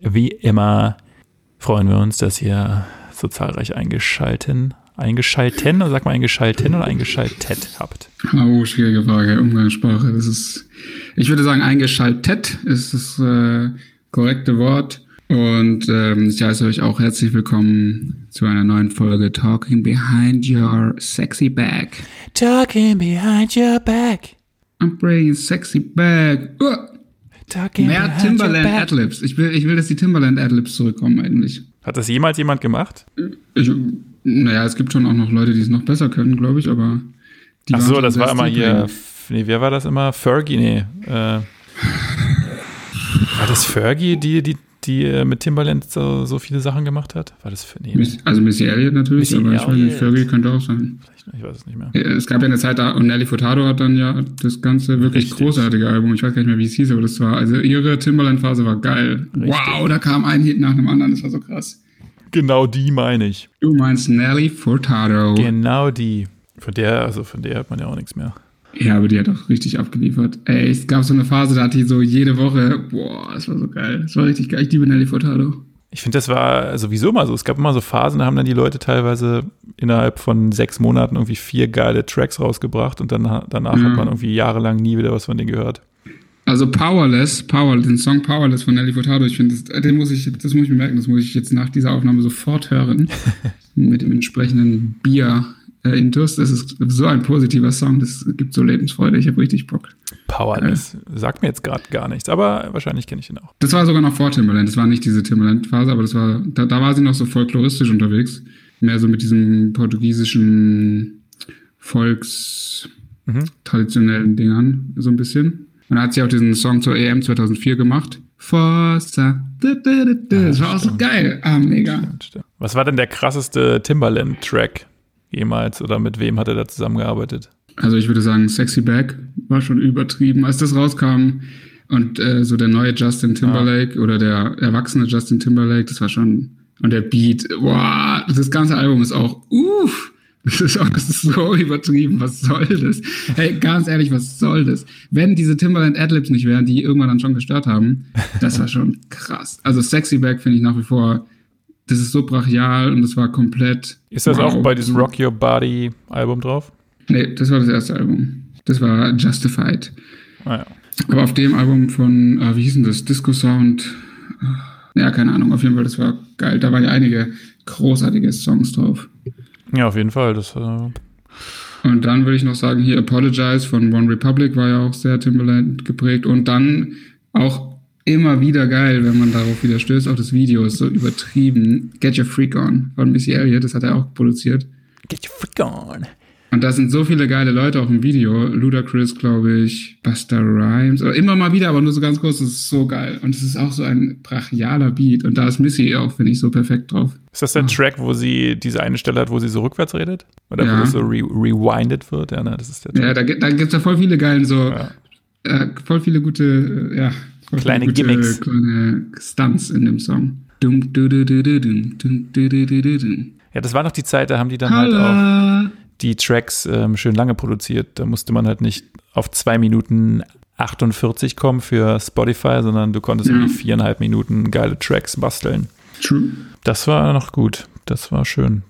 Wie immer freuen wir uns, dass ihr so zahlreich eingeschalten, eingeschalten, oder sag mal eingeschalten oder eingeschaltet habt. Oh, schwierige Frage, Umgangssprache. Das ist, ich würde sagen, eingeschaltet ist das äh, korrekte Wort. Und ähm, ich heiße euch auch herzlich willkommen zu einer neuen Folge Talking Behind Your Sexy Bag. Talking behind your back. I'm bringing sexy bag. Uh. Talking Mehr Timberland. Adlibs. Ich will, ich will, dass die Timberland Adlibs zurückkommen eigentlich. Hat das jemals jemand gemacht? Ich, naja, es gibt schon auch noch Leute, die es noch besser können, glaube ich, aber die Ach so, das war immer hier. Nee, wer war das immer? Fergie, nee. Äh, war das Fergie, die, die, die äh, mit Timbaland so, so viele Sachen gemacht hat? War das für, nee, Also Missy Elliott natürlich, Missy aber ich weiß nicht. Fergie könnte auch sein. vielleicht, ich weiß es nicht mehr. Es gab ja eine Zeit da, und Nelly Furtado hat dann ja das ganze wirklich Richtig. großartige Album, ich weiß gar nicht mehr, wie es hieß, aber das war, also ihre Timberland-Phase war geil. Richtig. Wow, da kam ein Hit nach dem anderen, das war so krass. Genau die meine ich. Du meinst Nelly Furtado. Genau die. Von der, also von der hat man ja auch nichts mehr. Ja, aber die hat auch richtig abgeliefert. Ey, es gab so eine Phase, da hat die so jede Woche, boah, das war so geil. Das war richtig geil. Ich liebe Nelly Furtado. Ich finde, das war sowieso immer so. Es gab immer so Phasen, da haben dann die Leute teilweise innerhalb von sechs Monaten irgendwie vier geile Tracks rausgebracht und dann, danach Ja. hat man irgendwie jahrelang nie wieder was von denen gehört. Also Powerless, Power, den Song Powerless von Nelly Furtado, ich finde, das, den muss ich, das muss ich mir merken, das muss ich jetzt nach dieser Aufnahme sofort hören. mit dem entsprechenden Bier äh, Intus. Das ist so ein positiver Song, das gibt so Lebensfreude. Ich habe richtig Bock. Powerless. Sagt mir jetzt gerade gar nichts, aber wahrscheinlich kenne ich ihn auch. Das war sogar noch vor Timberland. Das war nicht diese Timberland-Phase, aber das war, da, da war sie noch so folkloristisch unterwegs. Mehr so mit diesem portugiesischen Volks Mhm. traditionellen Dingern, so ein bisschen. Und da hat sie auch diesen Song zur EM 2004 gemacht. Forza. Da. Das war auch so geil. Ah, mega. Was war denn der krasseste Timbaland-Track jemals oder mit wem hat er da zusammengearbeitet? Also ich würde sagen, Sexy Back war schon übertrieben. Als das rauskam und äh, so der neue Justin Timberlake oder der erwachsene Justin Timberlake, das war schon. Und der Beat, wow, das ganze Album ist auch, uff, das ist auch das ist so übertrieben. Was soll das? Hey, ganz ehrlich, was soll das? Wenn diese Timberland Adlibs nicht wären, die irgendwann dann schon gestört haben, das war schon krass. Also Sexy Back finde ich nach wie vor, das ist so brachial und das war komplett. Ist das wow. auch bei diesem Rock Your Body Album drauf? Nee, das war das erste Album. Das war Justified. Ah, ja. Aber auf dem Album von, äh, wie hieß denn das? Disco Sound. äh, Ja, keine Ahnung. Auf jeden Fall, das war geil. Da waren ja einige großartige Songs drauf. ja, auf jeden Fall. Das, äh, Und dann würde ich noch sagen, hier Apologize von One Republic war ja auch sehr Timberland geprägt. Und dann auch immer wieder geil, wenn man darauf wieder stößt. Auch das Video ist so übertrieben. Get Your Freak On von Missy Elliott, das hat er auch produziert. Get your freak on. Und da sind so viele geile Leute auch im Video. Ludacris, glaube ich, Buster Rhymes. Oder immer mal wieder, aber nur so ganz kurz. Das ist so geil. Und es ist auch so ein brachialer Beat. Und da ist Missy auch, finde ich, so perfekt drauf. Ist das der Track, wo sie diese eine Stelle hat, wo sie so rückwärts redet? Oder Ja. wo das so re rewinded wird? Ja, ne, das ist der Track. Ja, da, gibt- da gibt es ja voll viele geilen, so, Ja. äh, voll viele gute, äh, ja, Kleine gute, Gimmicks. kleine Stunts in dem Song. Ja, das war noch die Zeit, da haben die dann halt auch die Tracks ähm, schön lange produziert. Da musste man halt nicht auf zwei Minuten 48 kommen für Spotify, sondern du konntest Ja. irgendwie viereinhalb Minuten geile Tracks basteln. True. Das war noch gut. Das war schön.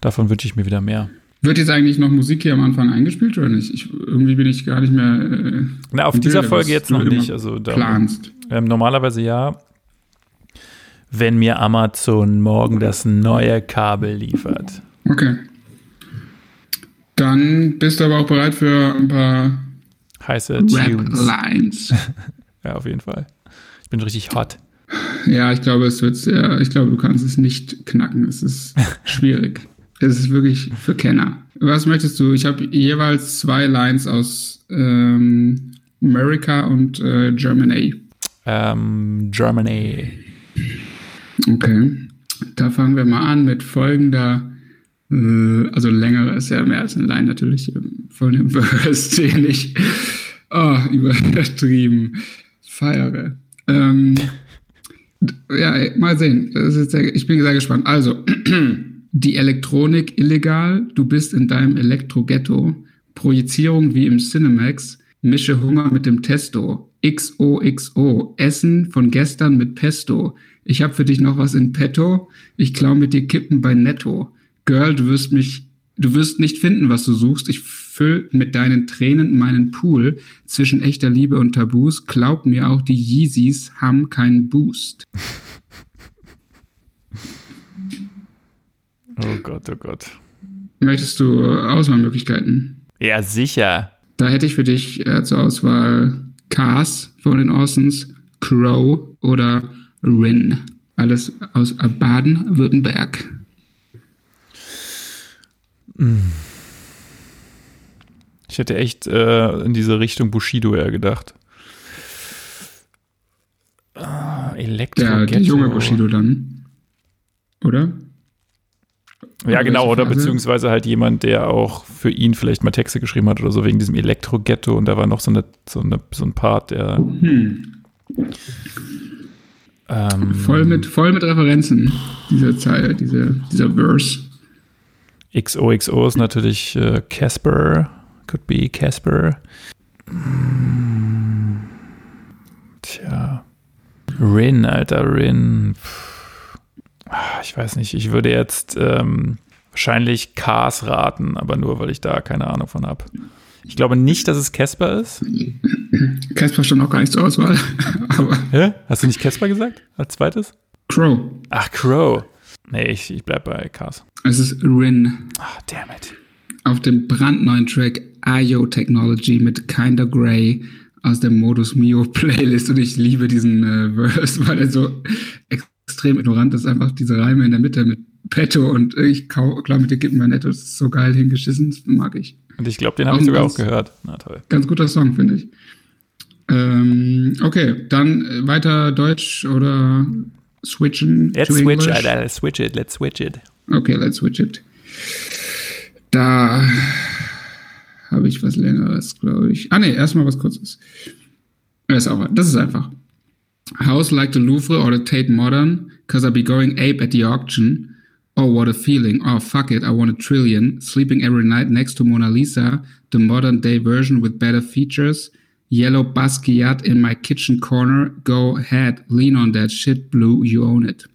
Davon wünsche ich mir wieder mehr. Wird jetzt eigentlich noch Musik hier am Anfang eingespielt oder nicht? Ich, irgendwie bin ich gar nicht mehr. Äh, Na, auf dieser Bilde, Folge jetzt noch nicht. Also da, planst. ähm, normalerweise ja. Wenn mir Amazon morgen das neue Kabel liefert. Okay. Dann bist du aber auch bereit für ein paar Heiße. Rap-Lines. Ja, auf jeden Fall. Ich bin richtig hot. ja, ich glaube, es wird sehr, ich glaube, du kannst es nicht knacken. Es ist schwierig. Es ist wirklich für Kenner. Was möchtest du? Ich habe jeweils zwei Lines aus ähm, America und äh, Germany. Ähm, Germany. Okay. Da fangen wir mal an mit folgender, äh, also längere ist ja mehr als eine Line natürlich, ähm, von dem Verse, den ich oh, übertrieben feiere. Ähm, ja, mal sehen. Ich bin sehr gespannt. Also, die Elektronik illegal, du bist in deinem Elektro-Ghetto, Projizierung wie im Cinemax, mische Hunger mit dem Testo. XOXO. Essen von gestern mit Pesto. Ich hab für dich noch was in petto. Ich klau mit dir Kippen bei Netto. Girl, du wirst mich, du wirst nicht finden, was du suchst. Ich füll mit deinen Tränen meinen Pool zwischen echter Liebe und Tabus. Glaub mir auch, die Yeezys haben keinen Boost. Oh Gott, oh Gott. Möchtest du Auswahlmöglichkeiten? Ja, sicher. Da hätte ich für dich äh, zur Auswahl Cars von den Orsons, Crow oder Rin. Alles aus Baden-Württemberg. Ich hätte echt äh, in diese Richtung Bushido eher gedacht. Ah, Elektro Der, der junge Bushido dann. Oder? Ja, genau, oder Phase? beziehungsweise halt jemand, der auch für ihn vielleicht mal Texte geschrieben hat oder so, wegen diesem Elektro-Ghetto und da war noch so, eine, so, eine, so ein Part, der Hm. ähm, Voll mit, voll mit Referenzen, diese Zeile, diese, dieser Verse. XOXO ist natürlich äh, Casper, could be Casper. Mm, Tja. Rin, Alter, Rin. Pff. Ah, Ich weiß nicht, ich würde jetzt ähm, wahrscheinlich Cars raten, aber nur, weil ich da keine Ahnung von habe. Ich glaube nicht, dass es Casper ist. Casper stand auch gar nicht zur Auswahl. Hä? Hast du nicht Casper gesagt als zweites? Crow. Ach, Crow. Nee, ich, ich bleib bei Cars. Es ist Rin. Ah, damn it. Auf dem brandneuen Track IO Technology mit Kinda Grey aus der Modus Mio Playlist. Und ich liebe diesen äh, Verse, weil er so extrem ignorant ist. Einfach diese Reime in der Mitte mit Petto und ich kau- klar mit dir gibt mir netto. Das ist so geil hingeschissen. Das mag ich. Und ich glaube, den habe ich sogar ein auch ganz- gehört. Na toll. Ganz guter Song, finde ich. Ähm, okay, dann äh, weiter Deutsch oder switchen Let's to switch, English? Alter. Let's switch it. Let's switch it. Okay, let's switch it. Da habe ich was längeres, glaube ich. Ah nee, erstmal was kurzes. Das ist, auch, das ist einfach. House like the Louvre or the Tate Modern, cause I'll be going ape at the auction. Oh, what a feeling. Oh, fuck it, I want a trillion. Sleeping every night next to Mona Lisa, the modern day version with better features. Yellow Basquiat in my kitchen corner. Go ahead, lean on that shit, Blue, you own it.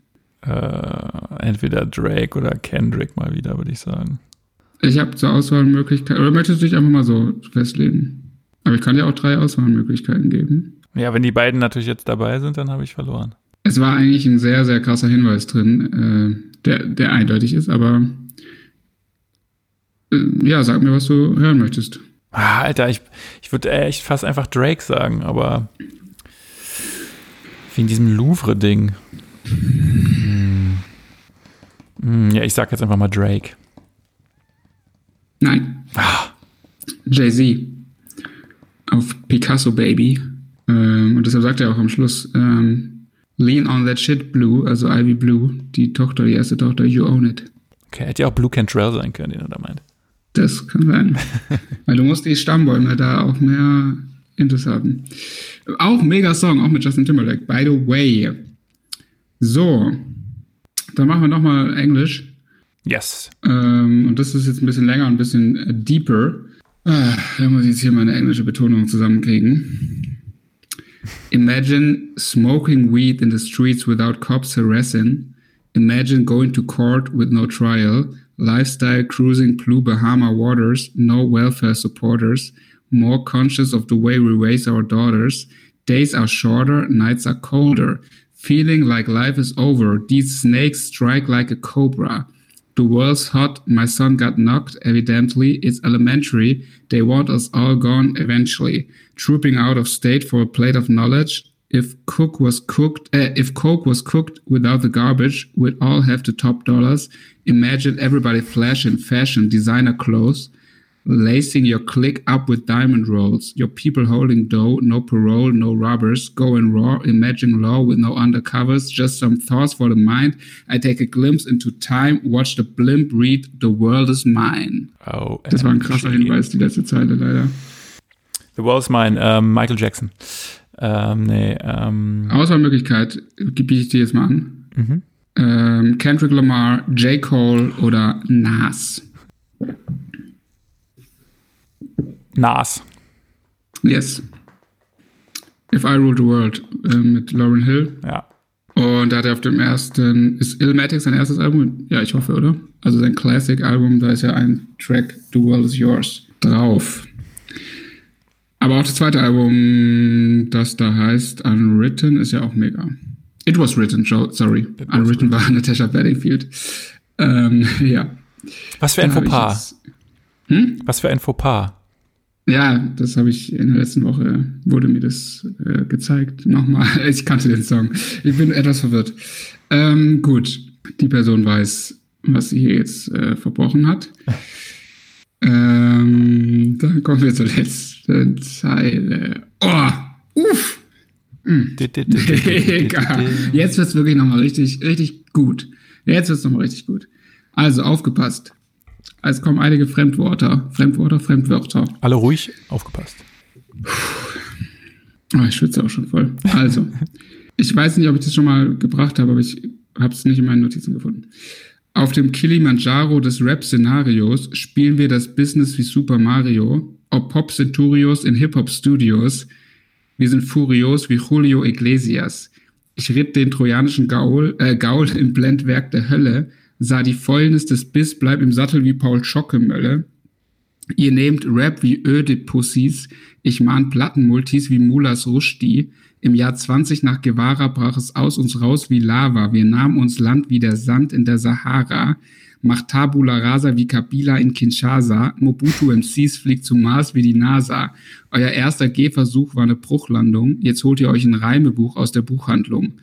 Äh, entweder Drake oder Kendrick mal wieder, würde ich sagen. Ich habe zur Auswahlmöglichkeit, oder möchtest du dich einfach mal so festlegen? Aber ich kann dir auch drei Auswahlmöglichkeiten geben. Ja, wenn die beiden natürlich jetzt dabei sind, dann habe ich verloren. Es war eigentlich ein sehr, sehr krasser Hinweis drin, äh, der, der eindeutig ist, aber äh, ja, sag mir, was du hören möchtest. Ah, Alter, ich, ich würde echt fast einfach Drake sagen, aber wegen diesem Louvre-Ding. Hm. Hm, Ja, ich sag jetzt einfach mal Drake. Nein, Ah, Jay-Z auf Picasso Baby. Ähm, und deshalb sagt er auch am Schluss, ähm, Lean on that shit, Blue, also Ivy Blue, die Tochter, die erste Tochter, you own it. okay, hätte ja auch Blue Cantrell sein können, den er da meint. Das kann sein. Weil du musst die Stammbäume da auch mehr Intus haben. Auch mega Song, auch mit Justin Timberlake, by the way. So, dann machen wir nochmal Englisch. Yes. Ähm, und das ist jetzt ein bisschen länger und ein bisschen deeper. Ah, da muss ich jetzt hier meine englische Betonung zusammenkriegen. Imagine smoking weed in the streets without cops harassing. Imagine going to court with no trial. Lifestyle cruising blue Bahama waters, no welfare supporters. More conscious of the way we raise our daughters. Days are shorter, nights are colder. Feeling like life is over. These snakes strike like a cobra. The world's hot. My son got knocked. Evidently, it's elementary. They want us all gone eventually. Trooping out of state for a plate of knowledge. If cook was cooked, uh, if coke was cooked without the garbage, we'd all have the top dollars. Imagine everybody flash in fashion, designer clothes, lacing your click up with diamond rolls. Your people holding dough, no parole, no robbers, going raw. Imagine law with no undercovers, just some thoughts for the mind. I take a glimpse into time, watch the blimp read, the world is mine. Oh, Das war ein krasser. Hinweis, die letzte Zeile leider. The World's Mine, ähm, Michael Jackson. Ähm, nee, ähm, Auswahlmöglichkeit biete ich dir jetzt mal an. mhm. Ähm, Kendrick Lamar, J. Cole oder Nas. Nas. Yes. If I Ruled the World äh, mit Lauren Hill. Ja. Und da hat er auf dem ersten, ist Illmatic sein erstes Album? Ja, ich hoffe, oder? Also sein Classic-Album, da ist ja ein Track, The World is Yours, drauf. Aber auch das zweite Album, das da heißt Unwritten, ist ja auch mega. It was written, sorry. It Unwritten war Natasha Bedingfield. Ähm, ja. Was für ein Fauxpas. Hm? Was für ein Fauxpas. Ja, das habe ich in der letzten Woche, wurde mir das äh, gezeigt. Nochmal, ich kannte den Song. Ich bin etwas verwirrt. Ähm, gut, die Person weiß, was sie hier jetzt äh, verbrochen hat. ähm, dann kommen wir zur letzten Zeile. Oh, uff. Hm. Jetzt wird es wirklich nochmal richtig, richtig gut. Jetzt wird es nochmal richtig gut. Also aufgepasst. Es kommen einige Fremdwörter, Fremdwörter, Fremdwörter. Alle ruhig, aufgepasst. Oh, ich schwitze auch schon voll. Also, ich weiß nicht, ob ich das schon mal gebracht habe, aber ich habe es nicht in meinen Notizen gefunden. Auf dem Kilimanjaro des Rap-Szenarios spielen wir das Business wie Super Mario, ob Pop Centurios in Hip-Hop-Studios. Wir sind furios wie Julio Iglesias. Ich ritt den trojanischen Gaul, äh, Gaul im Blendwerk der Hölle sah die Fäulnis des Biss, bleib im Sattel wie Paul Schockemölle. Ihr nehmt Rap wie Ödipussis, ich mahn Plattenmultis wie Mulas Rushdie. Im Jahr 20 nach Guevara brach es aus uns raus wie Lava. Wir nahmen uns Land wie der Sand in der Sahara. Macht Tabula Rasa wie Kabila in Kinshasa. Mobutu MCs fliegt zum Mars wie die NASA. Euer erster Gehversuch war eine Bruchlandung. Jetzt holt ihr euch ein Reimebuch aus der Buchhandlung.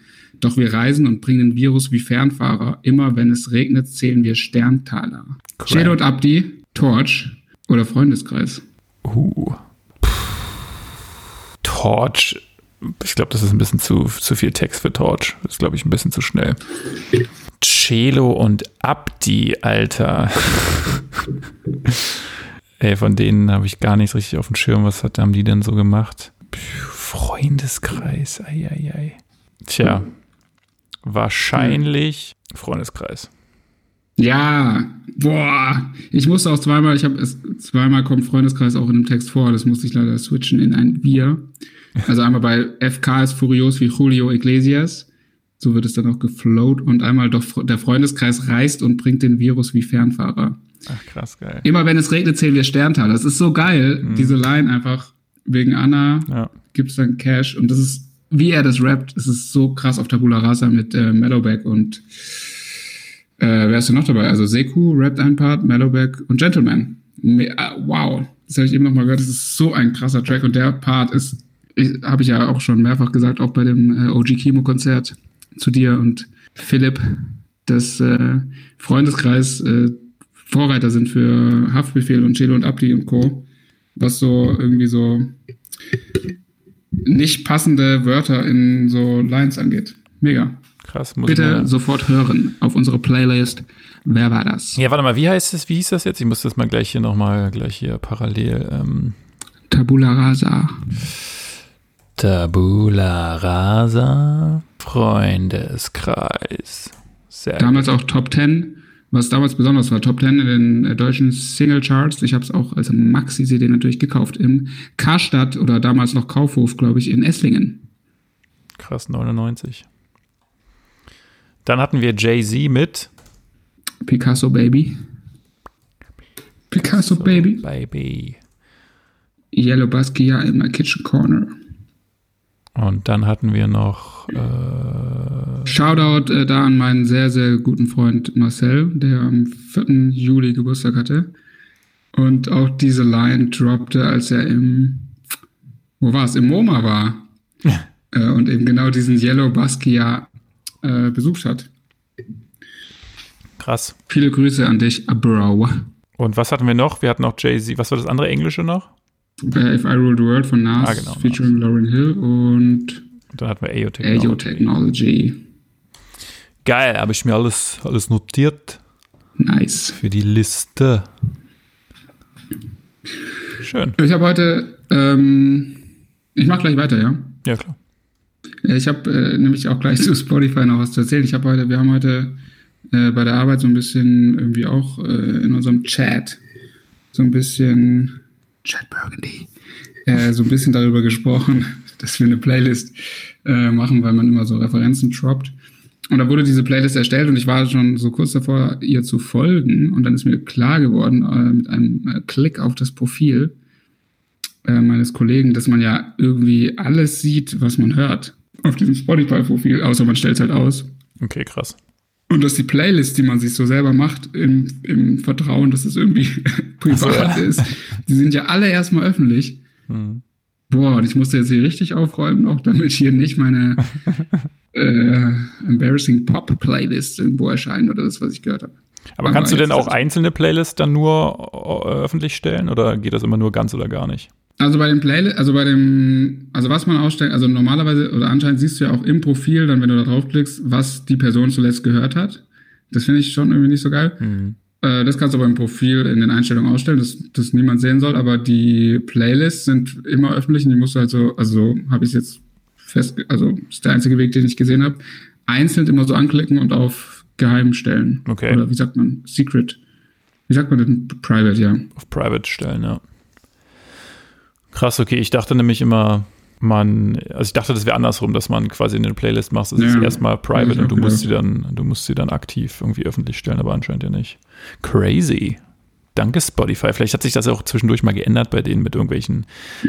Doch wir reisen und bringen den Virus wie Fernfahrer. Immer wenn es regnet, zählen wir Sterntaler. Shadow und Abdi, Torch oder Freundeskreis? Uh. Torch. Ich glaube, das ist ein bisschen zu, zu viel Text für Torch. Das ist, glaube ich, ein bisschen zu schnell. Celo und Abdi, Alter. Ey, von denen habe ich gar nicht richtig auf dem Schirm. Was hat, haben die denn so gemacht? Freundeskreis, eieiei. Tja, Wahrscheinlich hm. Freundeskreis. Ja, boah, ich musste auch zweimal, ich habe es zweimal kommt Freundeskreis auch in dem Text vor, das musste ich leider switchen in ein Wir. Also einmal bei FK ist furios wie Julio Iglesias, so wird es dann auch geflowt und einmal doch der Freundeskreis reist und bringt den Virus wie Fernfahrer. Ach krass, geil. Immer wenn es regnet, zählen wir Sterntal. Das ist so geil, mhm. diese Line einfach wegen Anna ja. gibt es dann Cash und das ist wie er das rappt, ist es so krass auf Tabula Rasa mit äh, Mellowback und äh, wer ist denn noch dabei? Also Seku rappt ein Part, Mellowback und Gentleman. Me äh, wow, das habe ich eben noch mal gehört. Das ist so ein krasser Track und der Part ist, habe ich ja auch schon mehrfach gesagt, auch bei dem äh, OG Kimo Konzert zu dir und Philipp, dass äh, Freundeskreis äh, Vorreiter sind für Haftbefehl und Chelo und Abdi und Co. Was so irgendwie so nicht passende Wörter in so Lines angeht. Mega. Krass. Muss Bitte sofort hören auf unsere Playlist. Wer war das? Ja, warte mal, wie heißt es? Wie hieß das jetzt? Ich muss das mal gleich hier nochmal, gleich hier parallel. Ähm Tabula Rasa. Tabula Rasa. Freundeskreis. Sehr Damals gut. auch Top 10 was damals besonders war, Top 10 in den äh, deutschen Single-Charts. Ich habe es auch als Maxi-CD natürlich gekauft im Karstadt oder damals noch Kaufhof, glaube ich, in Esslingen. Krass, 99. Dann hatten wir Jay-Z mit Picasso Baby. Picasso, Picasso Baby. Baby. Yellow Basquiat in my kitchen corner. Und dann hatten wir noch. Äh Shoutout äh, da an meinen sehr, sehr guten Freund Marcel, der am 4. Juli Geburtstag hatte. Und auch diese Line droppte, als er im. Wo war es? Im MoMA war. äh, und eben genau diesen Yellow Basquiat äh, besucht hat. Krass. Viele Grüße an dich, Bro. Und was hatten wir noch? Wir hatten noch Jay-Z. Was war das andere Englische noch? Äh, If I Rule the World von Nas, ah, genau, featuring Nas. Lauren Hill und dann hatten wir AO Technology. AO Technology. Geil, habe ich mir alles, alles notiert. Nice. Für die Liste. Schön. Ich habe heute, ähm, ich mache gleich weiter, ja? Ja, klar. Ich habe äh, nämlich auch gleich zu Spotify noch was zu erzählen. Ich habe heute, wir haben heute äh, bei der Arbeit so ein bisschen irgendwie auch äh, in unserem Chat so ein bisschen Chad Burgundy, äh, so ein bisschen darüber gesprochen, dass wir eine Playlist äh, machen, weil man immer so Referenzen droppt. Und da wurde diese Playlist erstellt und ich war schon so kurz davor, ihr zu folgen. Und dann ist mir klar geworden, äh, mit einem äh, Klick auf das Profil äh, meines Kollegen, dass man ja irgendwie alles sieht, was man hört auf diesem Spotify-Profil, außer man stellt es halt aus. Okay, krass. Und dass die Playlist, die man sich so selber macht, im, im Vertrauen, dass es irgendwie privat so, ist, die sind ja alle erstmal öffentlich. Mhm. Boah, und ich musste jetzt hier richtig aufräumen, auch damit hier nicht meine äh, Embarrassing Pop Playlist irgendwo erscheinen oder das, was ich gehört habe. Aber kannst du denn auch einzelne Playlists dann nur äh, öffentlich stellen oder geht das immer nur ganz oder gar nicht? Also bei dem Playlist, also bei dem, also was man ausstellt, also normalerweise oder anscheinend siehst du ja auch im Profil, dann wenn du da draufklickst, was die Person zuletzt gehört hat. Das finde ich schon irgendwie nicht so geil. Mhm. Äh, das kannst du aber im Profil in den Einstellungen ausstellen, dass das niemand sehen soll, aber die Playlists sind immer öffentlich und die musst du halt so, also habe ich jetzt fest, also ist der einzige Weg, den ich gesehen habe, einzeln immer so anklicken und auf geheim stellen. Okay. Oder wie sagt man? Secret. Wie sagt man denn? Private, ja. Auf Private stellen, ja. Krass, okay. Ich dachte nämlich immer, man, also ich dachte, das wäre andersrum, dass man quasi eine Playlist macht. Das ja, ist erstmal private und du musst sie dann, du musst sie dann aktiv irgendwie öffentlich stellen, aber anscheinend ja nicht. Crazy. Danke Spotify. Vielleicht hat sich das auch zwischendurch mal geändert bei denen mit irgendwelchen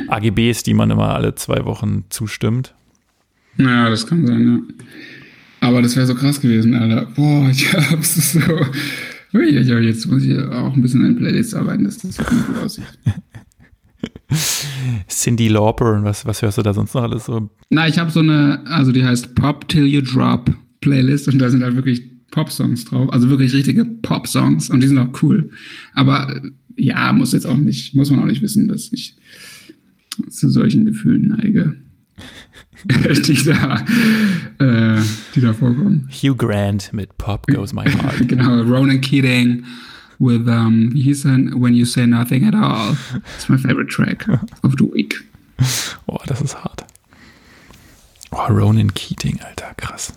AGBs, die man immer alle zwei Wochen zustimmt. Ja, das kann sein, ja. Aber das wäre so krass gewesen, Alter. Boah, ich hab's so. Jetzt muss ich auch ein bisschen an Playlist arbeiten, dass das gut aussieht. Cindy Lauper und was, was hörst du da sonst noch alles so? Na, ich habe so eine, also die heißt Pop Till You Drop Playlist und da sind halt wirklich Pop-Songs drauf, also wirklich richtige Pop-Songs und die sind auch cool. Aber ja, muss jetzt auch nicht, muss man auch nicht wissen, dass ich zu solchen Gefühlen neige. die, da, äh, die da vorkommen. Hugh Grant mit Pop Goes My Heart. genau, Ronan Keating with um, wie hieß denn When You Say Nothing at All. That's my favorite track of the week. Oh, das ist hart. Oh, Ronan Keating, Alter, krass.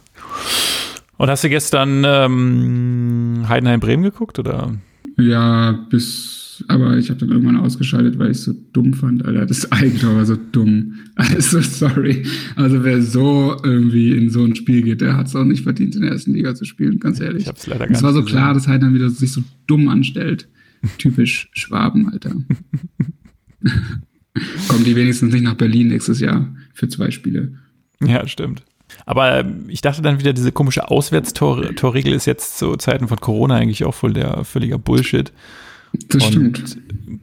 Und hast du gestern ähm, Heidenheim Bremen geguckt oder? Ja, bis aber ich habe dann irgendwann ausgeschaltet, weil ich es so dumm fand, Alter. Das Eigentor war so dumm. Also, sorry. Also, wer so irgendwie in so ein Spiel geht, der hat es auch nicht verdient, in der ersten Liga zu spielen, ganz ehrlich. Ich hab's leider gar Es war so gesehen. klar, dass halt dann wieder sich so dumm anstellt. Typisch Schwaben, Alter. Kommen die wenigstens nicht nach Berlin nächstes Jahr für zwei Spiele. Ja, stimmt. Aber ähm, ich dachte dann wieder, diese komische Auswärtstorregel ist jetzt zu Zeiten von Corona eigentlich auch voll der völliger Bullshit. Das und stimmt.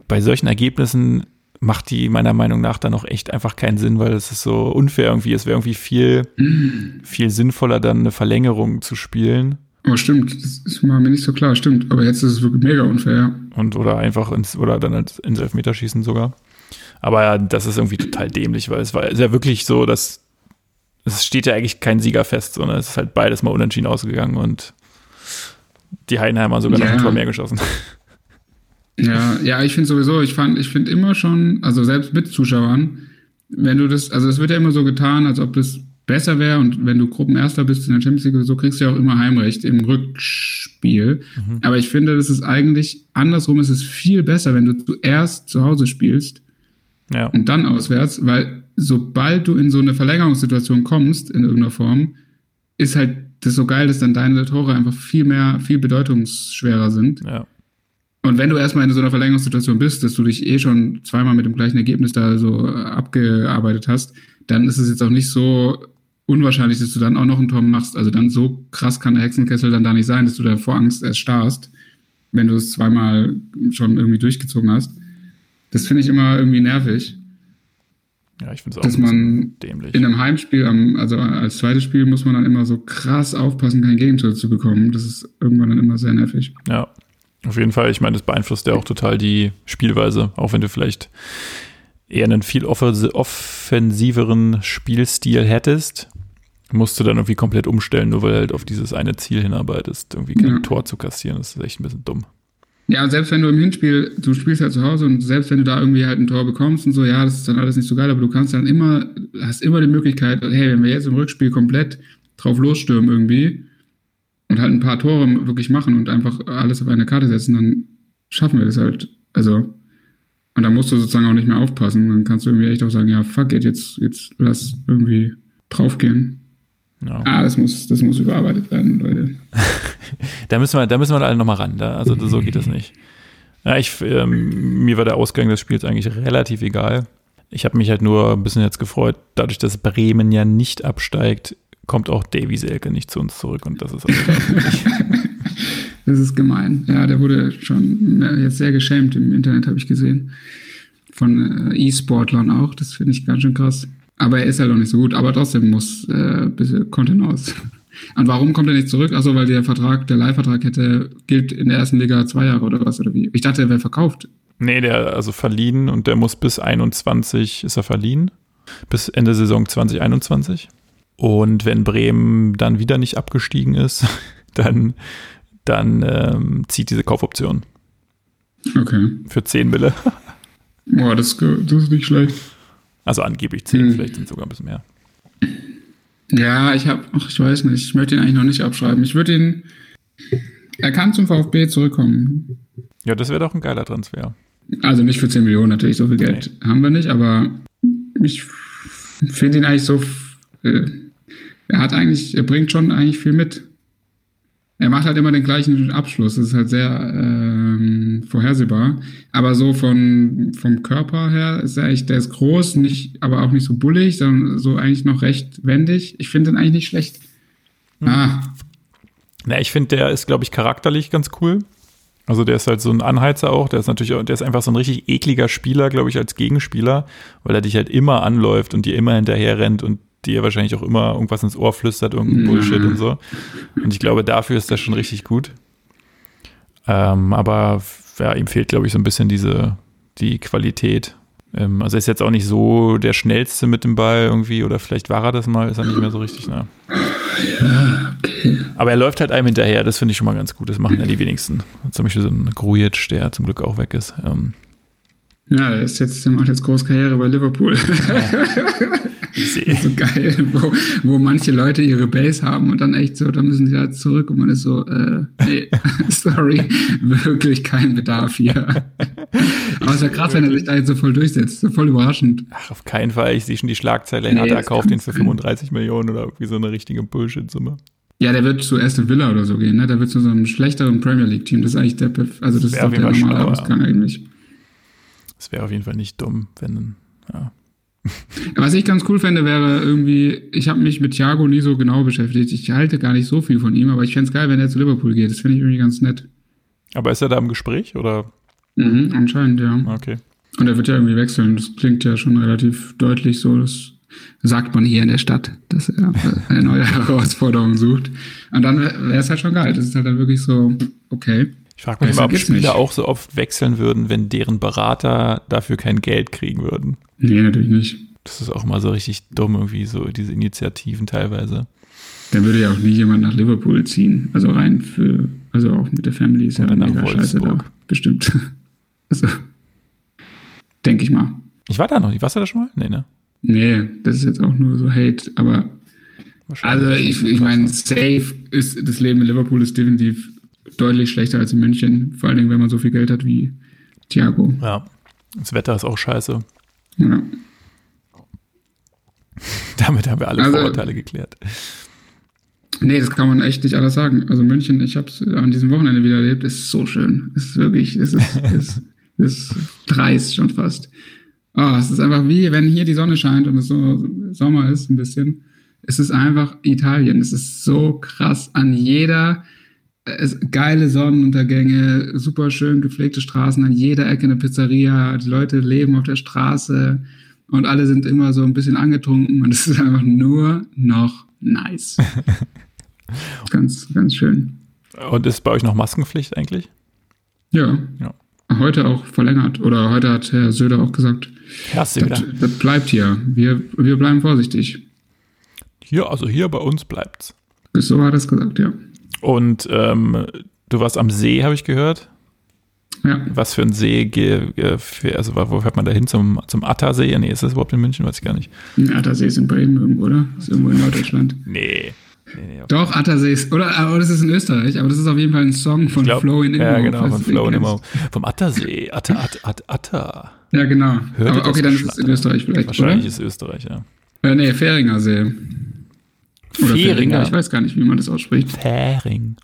Bei solchen Ergebnissen macht die meiner Meinung nach dann auch echt einfach keinen Sinn, weil es ist so unfair irgendwie. Es wäre irgendwie viel, mm. viel sinnvoller, dann eine Verlängerung zu spielen. Aber stimmt, das ist mir nicht so klar, stimmt. Aber jetzt ist es wirklich mega unfair. Und oder einfach ins, oder dann ins Elfmeterschießen sogar. Aber ja, das ist irgendwie total dämlich, weil es war ja wirklich so, dass es steht ja eigentlich kein Sieger fest, sondern es ist halt beides mal unentschieden ausgegangen und die Heidenheimer sogar ja. noch ein Tor mehr geschossen. Ja, ja, ich finde sowieso, ich fand, ich finde immer schon, also selbst mit Zuschauern, wenn du das, also es wird ja immer so getan, als ob das besser wäre und wenn du Gruppenerster bist in der Champions League, so kriegst du ja auch immer Heimrecht im Rückspiel. Mhm. Aber ich finde, das ist eigentlich andersrum, ist es viel besser, wenn du zuerst zu Hause spielst ja. und dann auswärts, weil sobald du in so eine Verlängerungssituation kommst, in irgendeiner Form, ist halt das so geil, dass dann deine Tore einfach viel mehr, viel bedeutungsschwerer sind. Ja. Und wenn du erstmal in so einer Verlängerungssituation bist, dass du dich eh schon zweimal mit dem gleichen Ergebnis da so äh, abgearbeitet hast, dann ist es jetzt auch nicht so unwahrscheinlich, dass du dann auch noch ein Tor machst. Also dann so krass kann der Hexenkessel dann da nicht sein, dass du da vor Angst erst starrst, wenn du es zweimal schon irgendwie durchgezogen hast. Das finde ich immer irgendwie nervig. Ja, ich finde es auch dass man dämlich. in einem Heimspiel, also als zweites Spiel, muss man dann immer so krass aufpassen, kein Gegentor zu bekommen. Das ist irgendwann dann immer sehr nervig. Ja, auf jeden Fall, ich meine, das beeinflusst ja auch total die Spielweise, auch wenn du vielleicht eher einen viel offensiveren Spielstil hättest, musst du dann irgendwie komplett umstellen, nur weil du halt auf dieses eine Ziel hinarbeitest, irgendwie kein ja. Tor zu kassieren. Das ist echt ein bisschen dumm. Ja, selbst wenn du im Hinspiel, du spielst halt zu Hause und selbst wenn du da irgendwie halt ein Tor bekommst und so, ja, das ist dann alles nicht so geil, aber du kannst dann immer, hast immer die Möglichkeit, hey, wenn wir jetzt im Rückspiel komplett drauf losstürmen irgendwie, und halt ein paar Tore wirklich machen und einfach alles auf eine Karte setzen, dann schaffen wir das halt. Also Und da musst du sozusagen auch nicht mehr aufpassen. Dann kannst du irgendwie echt auch sagen, ja, fuck it, jetzt, jetzt lass irgendwie draufgehen. Ja. Ah, das muss, das muss überarbeitet werden, Leute. da müssen wir, da müssen wir alle nochmal ran. Da, also so geht das nicht. Ja, ich, ähm, mir war der Ausgang des Spiels eigentlich relativ egal. Ich habe mich halt nur ein bisschen jetzt gefreut, dadurch, dass Bremen ja nicht absteigt, kommt auch Davy Selke nicht zu uns zurück und das ist Das ist gemein. Ja, der wurde schon jetzt sehr geschämt im Internet, habe ich gesehen. Von äh, E-Sportlern auch. Das finde ich ganz schön krass. Aber er ist halt auch nicht so gut. Aber trotzdem muss äh, bisschen Content aus. Und warum kommt er nicht zurück? Also weil der Vertrag, der Leihvertrag hätte, gilt in der ersten Liga zwei Jahre oder was oder wie? Ich dachte, er wäre verkauft. Nee, der also verliehen und der muss bis 21 ist er verliehen. Bis Ende Saison 2021. Und wenn Bremen dann wieder nicht abgestiegen ist, dann, dann ähm, zieht diese Kaufoption. Okay. Für 10 Mille. Boah, das, das ist nicht schlecht. Also angeblich 10, hm. vielleicht sind sogar ein bisschen mehr. Ja, ich habe, ach, ich weiß nicht, ich möchte ihn eigentlich noch nicht abschreiben. Ich würde ihn, er kann zum VfB zurückkommen. Ja, das wäre doch ein geiler Transfer. Also nicht für 10 Millionen natürlich, so viel Geld nee. haben wir nicht, aber ich finde ihn eigentlich so, äh, er hat eigentlich, er bringt schon eigentlich viel mit. Er macht halt immer den gleichen Abschluss. Das ist halt sehr ähm, vorhersehbar. Aber so von, vom Körper her ist er eigentlich, der ist groß, nicht, aber auch nicht so bullig, sondern so eigentlich noch recht wendig. Ich finde ihn eigentlich nicht schlecht. Hm. Ah. Na, ich finde, der ist, glaube ich, charakterlich ganz cool. Also der ist halt so ein Anheizer auch. Der ist natürlich, auch, der ist einfach so ein richtig ekliger Spieler, glaube ich, als Gegenspieler, weil er dich halt immer anläuft und dir immer hinterher rennt und dir wahrscheinlich auch immer irgendwas ins Ohr flüstert, irgendein Bullshit und so. Und ich glaube, dafür ist das schon richtig gut. Ähm, aber ja, ihm fehlt, glaube ich, so ein bisschen diese, die Qualität. Ähm, also er ist jetzt auch nicht so der schnellste mit dem Ball irgendwie, oder vielleicht war er das mal, ist er nicht mehr so richtig, ne? Ja, okay. Aber er läuft halt einem hinterher, das finde ich schon mal ganz gut. Das machen ja die wenigsten. Zum Beispiel so ein Grujic, der zum Glück auch weg ist. Ähm, ja, er ist jetzt, der macht jetzt große Karriere bei Liverpool. Ja. so geil, wo, wo manche Leute ihre Base haben und dann echt so, da müssen sie halt zurück und man ist so, äh, nee, sorry, wirklich kein Bedarf hier. Aber es ist ja krass, wenn er sich da jetzt so voll durchsetzt, so voll überraschend. Ach, auf keinen Fall. Ich sehe schon die Schlagzeile, nee, er kauft ihn für 35 Millionen oder irgendwie so eine richtige Bullshit-Summe. Ja, der wird zu Aston Villa oder so gehen, ne? Der wird zu so einem schlechteren Premier League-Team. Das ist eigentlich der, also das, das ist doch der normale Ausgang eigentlich. Es wäre auf jeden Fall nicht dumm, wenn, ja. Was ich ganz cool fände, wäre irgendwie, ich habe mich mit Thiago nie so genau beschäftigt. Ich halte gar nicht so viel von ihm, aber ich fände es geil, wenn er zu Liverpool geht. Das finde ich irgendwie ganz nett. Aber ist er da im Gespräch oder? Mhm, anscheinend, ja. Okay. Und er wird ja irgendwie wechseln. Das klingt ja schon relativ deutlich so. Das sagt man hier in der Stadt, dass er eine neue Herausforderung sucht. Und dann wäre es halt schon geil. Das ist halt dann wirklich so, okay. Ich frage mich immer, ob Spieler nicht. auch so oft wechseln würden, wenn deren Berater dafür kein Geld kriegen würden. Nee, natürlich nicht. Das ist auch mal so richtig dumm, irgendwie so diese Initiativen teilweise. Dann würde ja auch nie jemand nach Liverpool ziehen. Also rein für, also auch mit der Family ist Oder ja mega scheiße da. Bestimmt. Also, denke ich mal. Ich war da noch nicht. Warst du da schon mal? Nee, ne? Nee, das ist jetzt auch nur so Hate, aber also ich, ich meine, safe ist das Leben in Liverpool ist definitiv deutlich schlechter als in München. Vor allen Dingen, wenn man so viel Geld hat wie Thiago. Ja, das Wetter ist auch scheiße. Ja. Damit haben wir alle also, Vorurteile geklärt. Nee, das kann man echt nicht alles sagen. Also München, ich habe es an diesem Wochenende wieder erlebt, ist so schön. Es ist wirklich, es ist, ist, ist dreist schon fast. Oh, es ist einfach wie, wenn hier die Sonne scheint und es so Sommer ist ein bisschen. Es ist einfach Italien. Es ist so krass an jeder es, geile Sonnenuntergänge, super schön gepflegte Straßen, an jeder Ecke eine Pizzeria, die Leute leben auf der Straße und alle sind immer so ein bisschen angetrunken und es ist einfach nur noch nice. ganz, ganz schön. Und ist bei euch noch Maskenpflicht eigentlich? Ja. ja. Heute auch verlängert. Oder heute hat Herr Söder auch gesagt, das, das bleibt hier. Wir, wir bleiben vorsichtig. Hier, also hier bei uns bleibt's. So hat er es gesagt, ja. Und ähm, du warst am See, habe ich gehört. Ja. Was für ein See, also wo fährt man da hin? Zum, zum Attersee? Nee, ist das überhaupt in München? Weiß ich gar nicht. Ein Attersee ist in Bremen irgendwo, oder? Ist irgendwo in Norddeutschland. nee. Nee, nee, Doch, Attersee ist, oder, aber das ist in Österreich, aber das ist auf jeden Fall ein Song von glaub, Flow in Immo. Ja, genau, von Flow in. Immo. Vom Attersee. Atter, Atter, Atter. Ja, genau. Hört aber okay, dann ist es in? Österreich vielleicht, Wahrscheinlich oder? ist Österreich, ja. Äh, nee, Fähringer See. Oder Fähringer, ich weiß gar nicht, wie man das ausspricht. Fähring.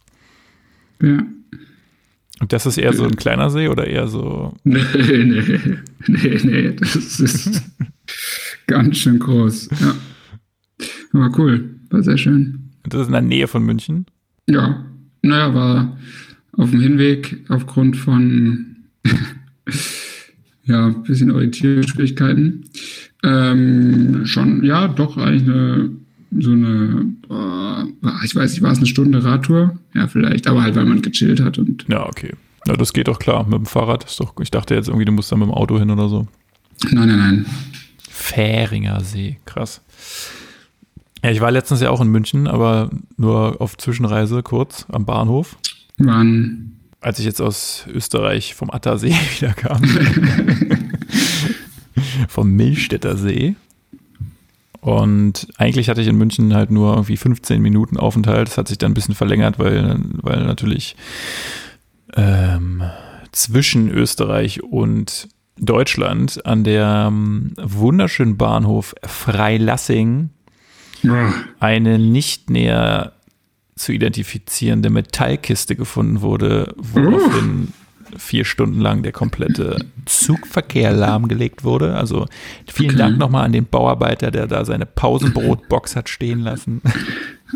Ja. Und das ist eher so ein kleiner See oder eher so. Nee, nee, nee, nee, das ist ganz schön groß. Ja. Aber cool, war sehr schön. Das ist in der Nähe von München. Ja, naja, war auf dem Hinweg aufgrund von ja, ein bisschen Orientierungsschwierigkeiten. Ähm, schon, ja, doch eigentlich eine, so eine, boah, ich weiß nicht, war es eine Stunde Radtour? Ja, vielleicht, aber halt, weil man gechillt hat und Ja, okay. Ja, das geht doch klar. Mit dem Fahrrad ist doch. Ich dachte jetzt irgendwie, du musst da mit dem Auto hin oder so. nein, nein, nein. Fähringer See, krass. Ja, ich war letztens ja auch in München, aber nur auf Zwischenreise kurz am Bahnhof. Waren, Als ich jetzt aus Österreich vom Attersee wieder kam. vom Millstätter See. Und eigentlich hatte ich in München halt nur irgendwie 15 Minuten Aufenthalt. Das hat sich dann ein bisschen verlängert, weil, weil natürlich ähm, zwischen Österreich und Deutschland an der ähm, wunderschönen Bahnhof Freilassing boah, eine nicht näher zu identifizierende Metallkiste gefunden wurde, woraufhin vier Stunden lang der komplette Zugverkehr lahmgelegt wurde. Also vielen. Dank nochmal an den Bauarbeiter, der da seine Pausenbrotbox hat stehen lassen.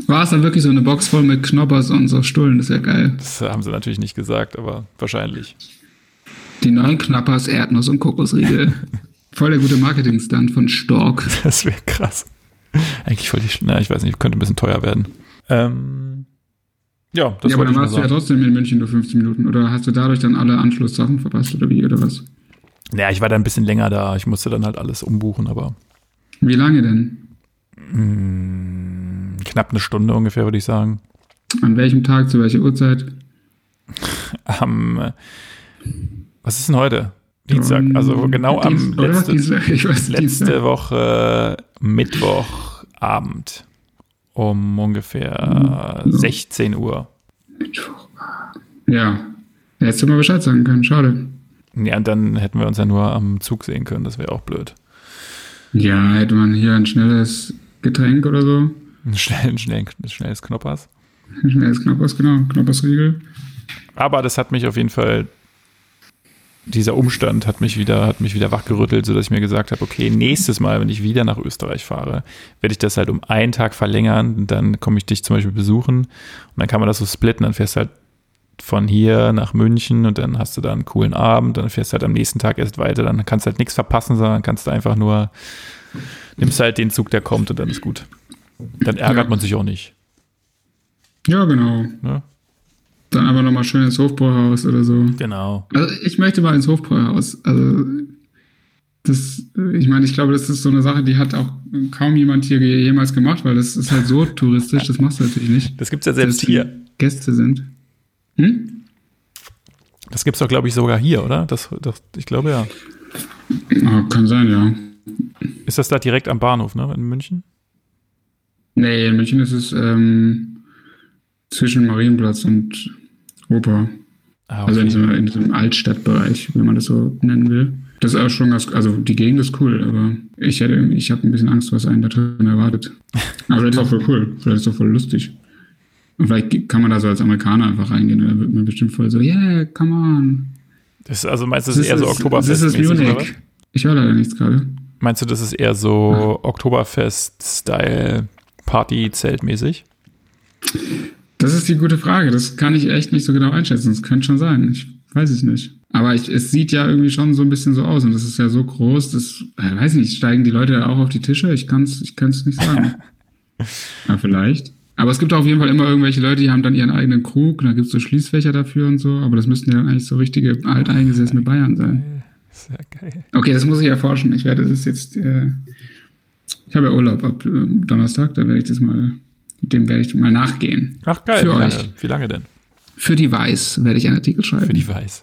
war es dann wirklich so eine Box voll mit Knoppers und so Stullen? Das ist ja geil. Das haben sie natürlich nicht gesagt, aber wahrscheinlich. Die neuen Knappers, Erdnuss und Kokosriegel. Voll der gute Marketing-Stunt von Stork. Das wäre krass. Eigentlich voll die, na, ich weiß nicht, könnte ein bisschen teuer werden. Ähm, ja, das ja, aber dann warst du ja trotzdem in München nur 15 Minuten. Oder hast du dadurch dann alle Anschlusssachen verpasst oder wie, oder was? Ja, ich war da ein bisschen länger da. Ich musste dann halt alles umbuchen, aber Wie lange denn? mh, knapp eine Stunde ungefähr, würde ich sagen. An welchem Tag, zu welcher Uhrzeit? Am, äh, was ist denn heute? Dienstag, also genau am Dienst- letzte, Dienstag, ich weiß, letzte. Woche Mittwochabend um ungefähr Ja. 16 Uhr. Ja. Hättest du mal Bescheid sagen können, schade. Ja, und dann hätten wir uns ja nur am Zug sehen können, das wäre auch blöd. Ja, hätte man hier ein schnelles Getränk oder so. Ein schnell, schnell, schnelles Knoppers. Ein schnelles Knoppers, genau. Knoppersriegel. Aber das hat mich auf jeden Fall, dieser Umstand hat mich wieder, hat mich wieder wachgerüttelt, sodass ich mir gesagt habe, okay, nächstes Mal, wenn ich wieder nach Österreich fahre, werde ich das halt um einen Tag verlängern. Und dann komme ich dich zum Beispiel besuchen und dann kann man das so splitten. Dann fährst du halt von hier nach München und dann hast du da einen coolen Abend. Dann fährst du halt am nächsten Tag erst weiter. Dann kannst du halt nichts verpassen, sondern kannst du einfach nur, nimmst halt den Zug, der kommt und dann ist gut. Dann ärgert Ja. man sich auch nicht. Ja, genau. Ne? Dann aber nochmal schön ins Hofbräuhaus oder so. Genau. Also ich möchte mal ins Hofbräuhaus. Also das, ich meine, ich glaube, das ist so eine Sache, die hat auch kaum jemand hier je- jemals gemacht, weil das ist halt so touristisch, das machst du natürlich nicht. Das gibt's ja selbst hier. Gäste sind. Hm? Das gibt's doch, glaube ich, sogar hier, oder? Das, das, ich glaube ja. Ah, kann sein, ja. Ist das da direkt am Bahnhof, ne? In München? Nee, in München ist es ähm, zwischen Marienplatz und Oper. Ah, Also in okay. diesem, in diesem Altstadtbereich, wenn man das so nennen will. Das ist auch schon ganz, also die Gegend ist cool, aber ich hätte, ich habe ein bisschen Angst, was einen da drin erwartet. Aber vielleicht ist auch voll cool, vielleicht ist auch voll lustig. Und vielleicht kann man da so als Amerikaner einfach reingehen, und dann wird man bestimmt voll so, yeah, come on. Das ist, also meinst du, das ist eher so Das ist? Munich. Ich höre leider nichts gerade. Meinst du, das ist eher so Oktoberfest-Style Party-Zeltmäßig? Das ist die gute Frage. Das kann ich echt nicht so genau einschätzen. Das könnte schon sein. Ich weiß es nicht. Aber ich, es sieht ja irgendwie schon so ein bisschen so aus. Und das ist ja so groß, das, äh, weiß nicht, steigen die Leute da auch auf die Tische? Ich kann es ich kann's nicht sagen. ja, vielleicht. Aber es gibt auf jeden Fall immer irgendwelche Leute, die haben dann ihren eigenen Krug. Da gibt es so Schließfächer dafür und so. Aber das müssten ja dann eigentlich so richtige alteingesessene Bayern sein. Sehr geil. Okay, das muss ich erforschen. Ich werde das jetzt. Äh, ich habe ja Urlaub ab äh, Donnerstag. Da werde ich das mal. Dem werde ich mal nachgehen. Ach geil, Für wie lange, euch. wie lange denn? Für die Weiß werde ich einen Artikel schreiben. Für die Weiß.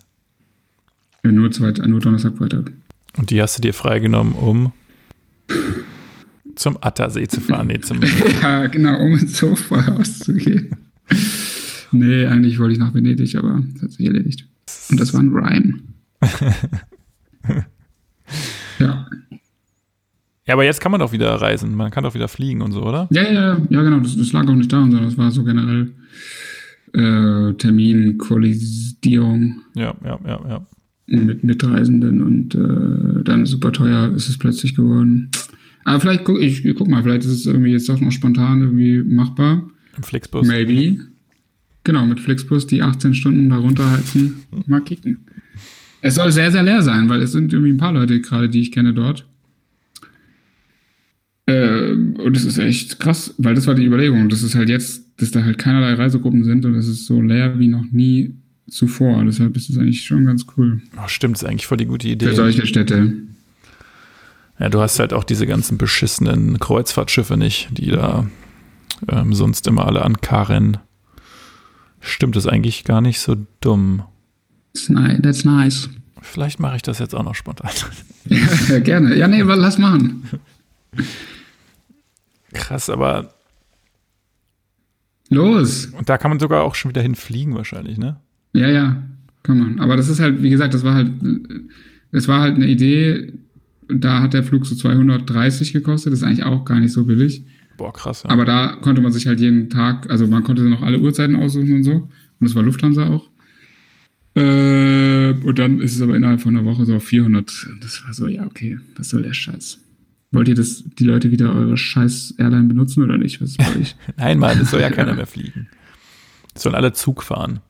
Ja, nur, zweit, nur Donnerstag, Freitag. Und die hast du dir freigenommen, um Zum Attersee zu fahren, nee, zum. ja, genau, um ins Hofbräuhaus zu gehen. nee, eigentlich wollte ich nach Venedig, aber das hat sich erledigt. Und das war ein Rhyme. ja. Ja, aber jetzt kann man doch wieder reisen. Man kann doch wieder fliegen und so, oder? Ja, ja, ja, genau. Das, das lag auch nicht daran, sondern das war so generell äh, Terminkollidierung. Ja, ja, ja, ja. Mit Mitreisenden und äh, dann super teuer ist es plötzlich geworden. Aber vielleicht guck ich, ich guck mal, vielleicht ist es irgendwie jetzt doch noch spontan irgendwie machbar. Im Flixbus. Maybe. Genau, mit Flixbus die 18 Stunden da runterheizen. Mal kicken. Es soll sehr, sehr leer sein, weil es sind irgendwie ein paar Leute gerade, die ich kenne dort. Äh, und es ist echt krass, weil das war die Überlegung. Das ist halt jetzt, dass da halt keinerlei Reisegruppen sind und es ist so leer wie noch nie zuvor. Deshalb ist es eigentlich schon ganz cool. Oh, stimmt, ist eigentlich voll die gute Idee. Für solche Städte. Ja, du hast halt auch diese ganzen beschissenen Kreuzfahrtschiffe nicht, die da ähm, sonst immer alle ankarren. Stimmt, ist eigentlich gar nicht so dumm. That's nice. Vielleicht mache ich das jetzt auch noch spontan. Ja, gerne. Ja, nee, lass machen. Krass, aber. Los! Und da kann man sogar auch schon wieder hinfliegen, wahrscheinlich, ne? Ja, ja, kann man. Aber das ist halt, wie gesagt, das war halt, es war halt eine Idee, da hat der Flug so 230 gekostet, das ist eigentlich auch gar nicht so billig. Boah, krass. Ja. Aber da konnte man sich halt jeden Tag, also man konnte noch alle Uhrzeiten aussuchen und so. Und das war Lufthansa auch. Äh, und dann ist es aber innerhalb von einer Woche so auf 400. Und das war so, ja, okay, was soll der Scheiß? Wollt ihr das, die Leute wieder eure scheiß Airline benutzen oder nicht? Was ist euch? Nein, Mann, es soll ja keiner mehr fliegen. Es sollen alle Zug fahren.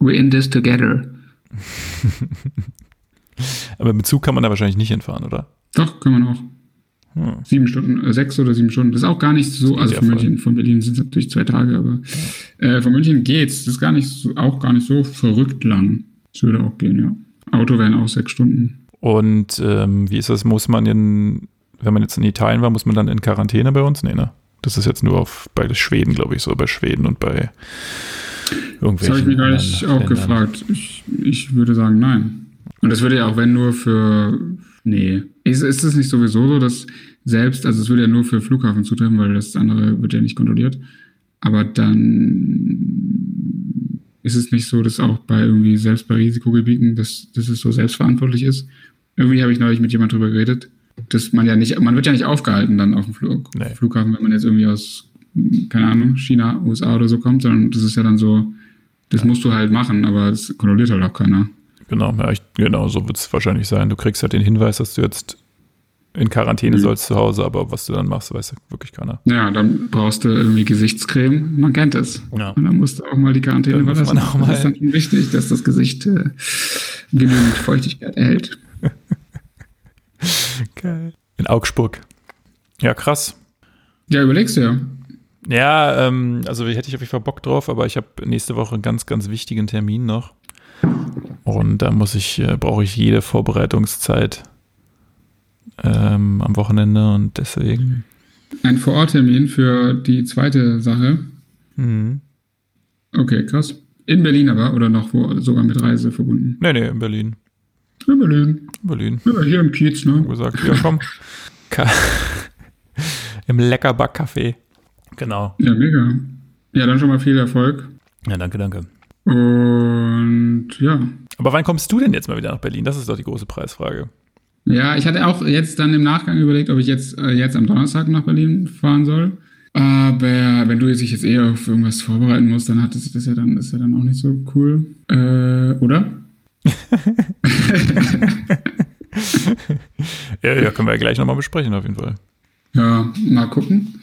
We're in this together. Aber mit Zug kann man da wahrscheinlich nicht hinfahren, oder? Doch, kann man auch. Hm. Sieben Stunden, äh, sechs oder sieben Stunden. Das ist auch gar nicht so, also ja von. München, von Berlin sind es natürlich zwei Tage, aber äh, von München geht's. Das ist gar nicht so, auch gar nicht so verrückt lang. Das würde auch gehen, ja. Auto wären auch sechs Stunden. Und ähm, wie ist das? Muss man in, wenn man jetzt in Italien war, muss man dann in Quarantäne bei uns? Nee, ne? Das ist jetzt nur auf bei Schweden, glaube ich, so bei Schweden und bei Das irgendwelchen. habe ich mich gleich anderen auch gefragt. Ich, ich würde sagen, nein. Und das würde ja auch, wenn nur für. Nee. Ist, ist es nicht sowieso so, dass selbst, also es würde ja nur für Flughafen zutreffen, weil das andere wird ja nicht kontrolliert. Aber dann ist es nicht so, dass auch bei irgendwie selbst bei Risikogebieten, dass, dass es so selbstverantwortlich ist. Irgendwie habe ich neulich mit jemand drüber geredet, dass man ja nicht, man wird ja nicht aufgehalten dann auf dem Flug, Nee. Flughafen, wenn man jetzt irgendwie aus, keine Ahnung, China, USA oder so kommt, sondern das ist ja dann so, das musst du halt machen, aber das kontrolliert halt auch keiner. Genau, ja, ich, genau, so wird es wahrscheinlich sein. Du kriegst halt den Hinweis, dass du jetzt in Quarantäne Mhm. sollst zu Hause, aber was du dann machst, weiß ja wirklich keiner. Ja, dann brauchst du irgendwie Gesichtscreme, man kennt es. Ja. Und dann musst du auch mal die Quarantäne Dann muss verlassen. man auch das mal- ist dann wichtig, dass das Gesicht äh, genügend Feuchtigkeit erhält. Geil. In Augsburg. Ja, krass. Ja, überlegst du ja. Ja, ähm, also hätte ich auf jeden Fall Bock drauf, aber ich habe nächste Woche einen ganz, ganz wichtigen Termin noch. Und da muss ich, äh, brauche ich jede Vorbereitungszeit ähm, am Wochenende und deswegen. Ein Vororttermin für die zweite Sache. Mhm. Okay, krass. In Berlin aber oder noch wo, sogar mit Reise verbunden? Nee, nee, in Berlin. In Berlin. In Berlin. Ja, hier im Kiez, ne? Hab gesagt, ja komm. Im Leckerback-Café. Genau. Ja, mega. Ja, dann schon mal viel Erfolg. Ja, danke, danke. Und ja. Aber wann kommst du denn jetzt mal wieder nach Berlin? Das ist doch die große Preisfrage. Ja, ich hatte auch jetzt dann im Nachgang überlegt, ob ich jetzt, äh, jetzt am Donnerstag nach Berlin fahren soll. Aber wenn du dich jetzt eh auf irgendwas vorbereiten musst, dann hat das, das ja dann, ist ja dann auch nicht so cool. Äh, oder? Ja, ja, können wir ja gleich nochmal besprechen, auf jeden Fall. Ja, mal gucken.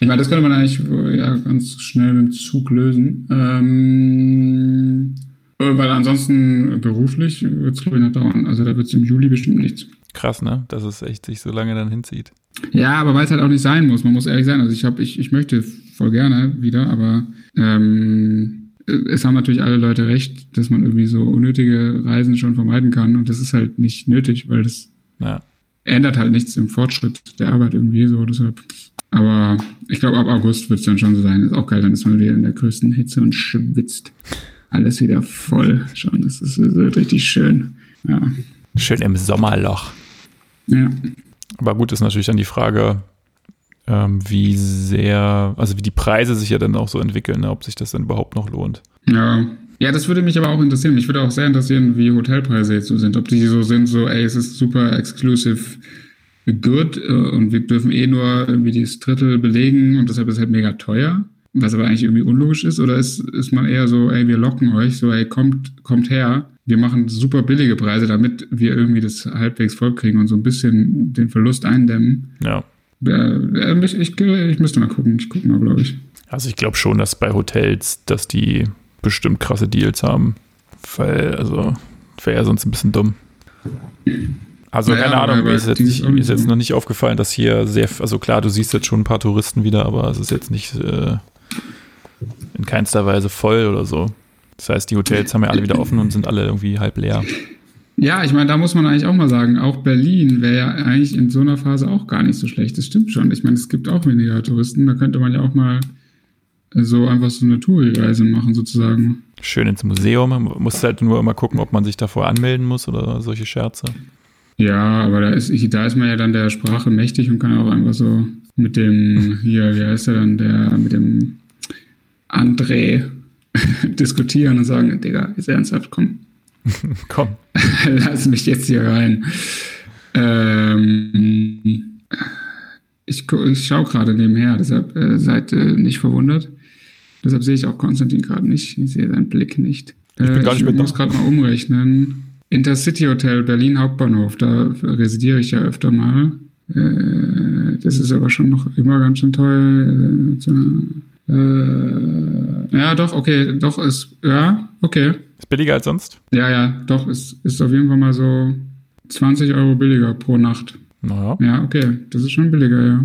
Ich meine, das könnte man eigentlich äh, ja, ganz schnell mit dem Zug lösen. Ähm, äh, weil ansonsten beruflich wird es, glaube ich, noch dauern. Also da wird es im Juli bestimmt nichts. Krass, ne? Dass es echt sich so lange dann hinzieht. Ja, aber weil es halt auch nicht sein muss, man muss ehrlich sein. Also ich habe, ich, ich möchte voll gerne wieder, aber ähm, es haben natürlich alle Leute recht, dass man irgendwie so unnötige Reisen schon vermeiden kann. Und das ist halt nicht nötig, weil das Ja. ändert halt nichts im Fortschritt der Arbeit irgendwie so. Deshalb. Aber ich glaube, ab August wird es dann schon so sein. Ist auch geil, dann ist man wieder in der größten Hitze und schwitzt. Alles wieder voll schon. Das ist, das wird richtig schön. Ja. Schön im Sommerloch. Ja. Aber gut, ist natürlich dann die Frage, ähm, wie sehr, also wie die Preise sich ja dann auch so entwickeln, ne, ob sich das dann überhaupt noch lohnt. Ja. Ja, das würde mich aber auch interessieren. Mich würde auch sehr interessieren, wie Hotelpreise jetzt so sind. Ob die so sind, so, ey, es ist super exclusive good äh, und wir dürfen eh nur irgendwie das Drittel belegen und deshalb ist es halt mega teuer, was aber eigentlich irgendwie unlogisch ist. Oder ist, ist man eher so, ey, wir locken euch, so, ey, kommt, kommt her, wir machen super billige Preise, damit wir irgendwie das halbwegs vollkriegen und so ein bisschen den Verlust eindämmen. Ja. Äh, ich, ich, ich müsste mal gucken. Ich gucke mal, glaube ich. Also ich glaube schon, dass bei Hotels, dass die bestimmt krasse Deals haben. Weil, also, wäre ja sonst ein bisschen dumm. Also, Naja, keine Ahnung, mir ist jetzt, nicht, ist jetzt noch nicht aufgefallen, dass hier sehr, also klar, du siehst jetzt schon ein paar Touristen wieder, aber es ist jetzt nicht äh, in keinster Weise voll oder so. Das heißt, die Hotels haben ja alle wieder offen und sind alle irgendwie halb leer. Ja, ich meine, da muss man eigentlich auch mal sagen, auch Berlin wäre ja eigentlich in so einer Phase auch gar nicht so schlecht. Das stimmt schon. Ich meine, es gibt auch weniger Touristen. Da könnte man ja auch mal so einfach so eine Touri-Reise machen, sozusagen. Schön ins Museum. Man muss halt nur immer gucken, ob man sich davor anmelden muss oder solche Scherze. Ja, aber da ist, da ist man ja dann der Sprache mächtig und kann auch einfach so mit dem, hier, wie heißt er dann, der, mit dem André diskutieren und sagen, Digga, ist ernsthaft, komm, Komm. lass mich jetzt hier rein. Ähm, ich, ich schaue gerade nebenher, deshalb äh, seid äh, nicht verwundert. Deshalb sehe ich auch Konstantin gerade nicht. Ich sehe seinen Blick nicht. Ich bin Äh, gar nicht ich muss gerade mal umrechnen. Intercity Hotel Berlin Hauptbahnhof, da residiere ich ja öfter mal. Äh, das ist aber schon noch immer ganz schön teuer. Äh, äh, ja, doch, okay, doch ist, ja, okay. Ist billiger als sonst? Ja, ja, doch, es ist auf jeden Fall mal so 20 Euro billiger pro Nacht. Naja, Ja, okay, das ist schon billiger, ja.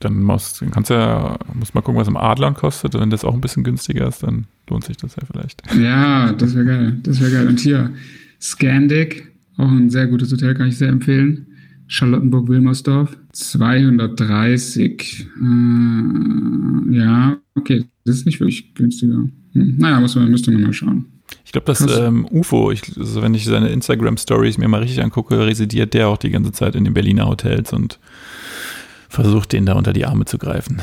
dann, musst, dann kannst du ja, musst mal gucken, was im Adlern kostet. Und wenn das auch ein bisschen günstiger ist, dann lohnt sich das ja vielleicht. Ja, das wäre geil, das wäre geil. Und hier, Scandic, auch ein sehr gutes Hotel, kann ich sehr empfehlen. Charlottenburg-Wilmersdorf, 230. Äh, ja, okay, das ist nicht wirklich günstiger. Hm, naja, muss man, müsste man mal schauen. Ich glaube, das ähm, UFO, ich, also wenn ich seine Instagram-Stories mir mal richtig angucke, residiert der auch die ganze Zeit in den Berliner Hotels und versucht, den da unter die Arme zu greifen.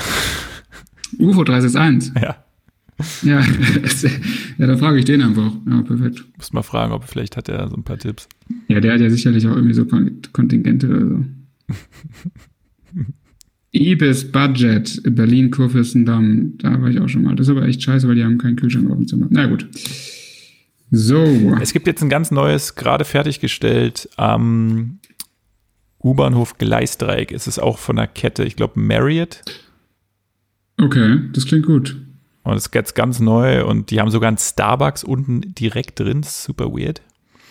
UFO 361. ja, Ja, ja, da frage ich den einfach. Ja, perfekt. muss mal fragen, ob vielleicht hat er so ein paar Tipps. Ja, der hat ja sicherlich auch irgendwie so Kon Kontingente oder so. Ibis Budget, Berlin Kurfürstendamm, da war ich auch schon mal. Das ist aber echt scheiße, weil die haben keinen Kühlschrank auf dem Zimmer. Na gut. So. Es gibt jetzt ein ganz neues, gerade fertiggestellt am U-Bahnhof Gleisdreieck. Es ist auch von der Kette, ich glaube Marriott. Okay, das klingt gut. Und es ist jetzt ganz neu und die haben sogar einen Starbucks unten direkt drin. Super weird.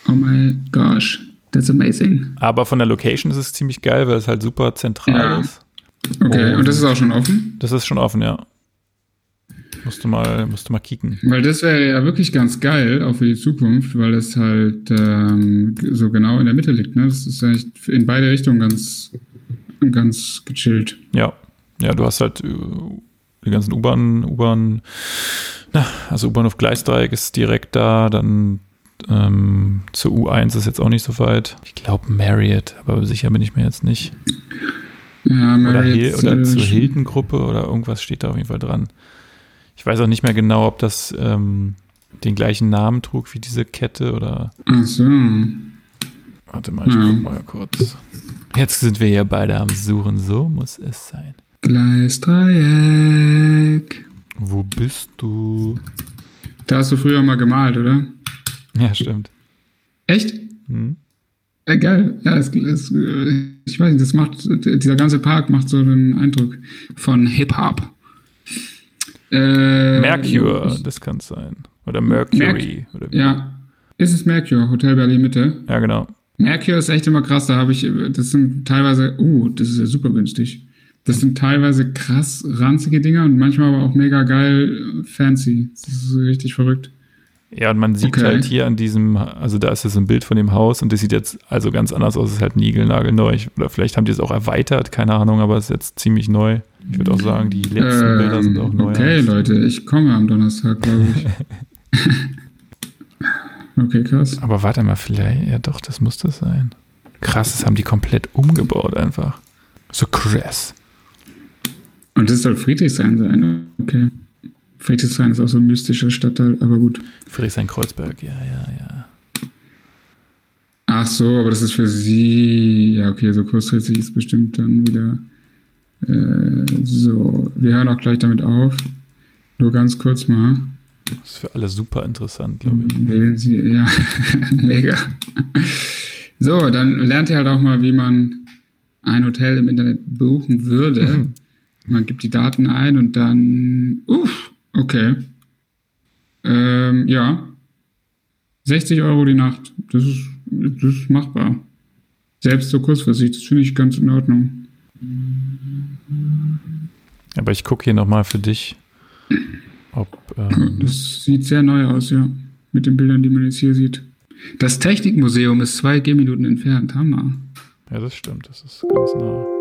Oh my gosh, that's amazing. Aber von der Location ist es ziemlich geil, weil es halt super zentral Ja. ist. Okay, Oh. und das ist auch schon offen? Das ist schon offen, ja. Musst du mal, musst du mal kicken. Weil das wäre ja wirklich ganz geil, auch für die Zukunft, weil es halt ähm, so genau in der Mitte liegt. Ne? Das ist eigentlich in beide Richtungen ganz, ganz gechillt. Ja. Ja, du hast halt äh, die ganzen U-Bahn, U-Bahn, na, also U-Bahnhof Gleisdreieck ist direkt da, dann ähm, zur U1 ist jetzt auch nicht so weit. Ich glaube Marriott, aber sicher bin ich mir jetzt nicht. Ja, Oder, Marriott, Hil oder äh, zur Hilton-Gruppe oder irgendwas steht da auf jeden Fall dran. Ich weiß auch nicht mehr genau, ob das ähm, den gleichen Namen trug wie diese Kette oder. Ach so. Warte mal, ich Ja. guck mal kurz. Jetzt sind wir hier beide am Suchen, so muss es sein. Gleisdreieck. Wo bist du? Da hast du früher mal gemalt, oder? Ja, stimmt. Echt? Hm? Äh, geil. Ja, es, es, ich weiß nicht, das macht, dieser ganze Park macht so den Eindruck von Hip-Hop. Äh, Mercure, das kann es sein. Oder Mercury. oder wie. Ja. Ist es Mercure, Hotel Berlin Mitte? ja, genau. Mercure ist echt immer krass. Da habe ich, das sind teilweise, uh, das ist ja super günstig. Das sind teilweise krass ranzige Dinger und manchmal aber auch mega geil äh, fancy. Das ist richtig verrückt. Ja, und man sieht Okay. halt hier an diesem, also da ist jetzt ein Bild von dem Haus und das sieht jetzt also ganz anders aus. Es ist halt niegelnagelneu. Oder vielleicht haben die es auch erweitert, keine Ahnung, aber es ist jetzt ziemlich neu. Ich würde auch sagen, die letzten Bilder sind auch Ähm, neu. okay, Leute, ich komme am Donnerstag, glaube ich. okay, krass. Aber warte mal, vielleicht, ja doch, das muss das sein. Krass, das haben die komplett umgebaut einfach. So krass. Und das soll Friedrichshain sein, okay. Friedrichshain ist auch so ein mystischer Stadtteil, aber gut. Friedrichshain-Kreuzberg, ja, ja, ja. Ach so, aber das ist für sie. Ja, okay, so kurzfristig ist bestimmt dann wieder. Äh, so, wir hören auch gleich damit auf. Nur ganz kurz mal. Das ist für alle super interessant, glaube ich. Wählen Sie, ja, mega. So, dann lernt ihr halt auch mal, wie man ein Hotel im Internet buchen würde. Man gibt die Daten ein und dann, uff, okay. Ähm, ja. 60 Euro die Nacht. Das ist, das ist machbar. Selbst so kurzfristig, das finde ich ganz in Ordnung. Aber ich gucke hier nochmal für dich, ob. Ähm das sieht sehr neu aus, ja. Mit den Bildern, die man jetzt hier sieht. Das Technikmuseum ist zwei Gehminuten entfernt. Hammer. Ja, das stimmt. Das ist ganz nah.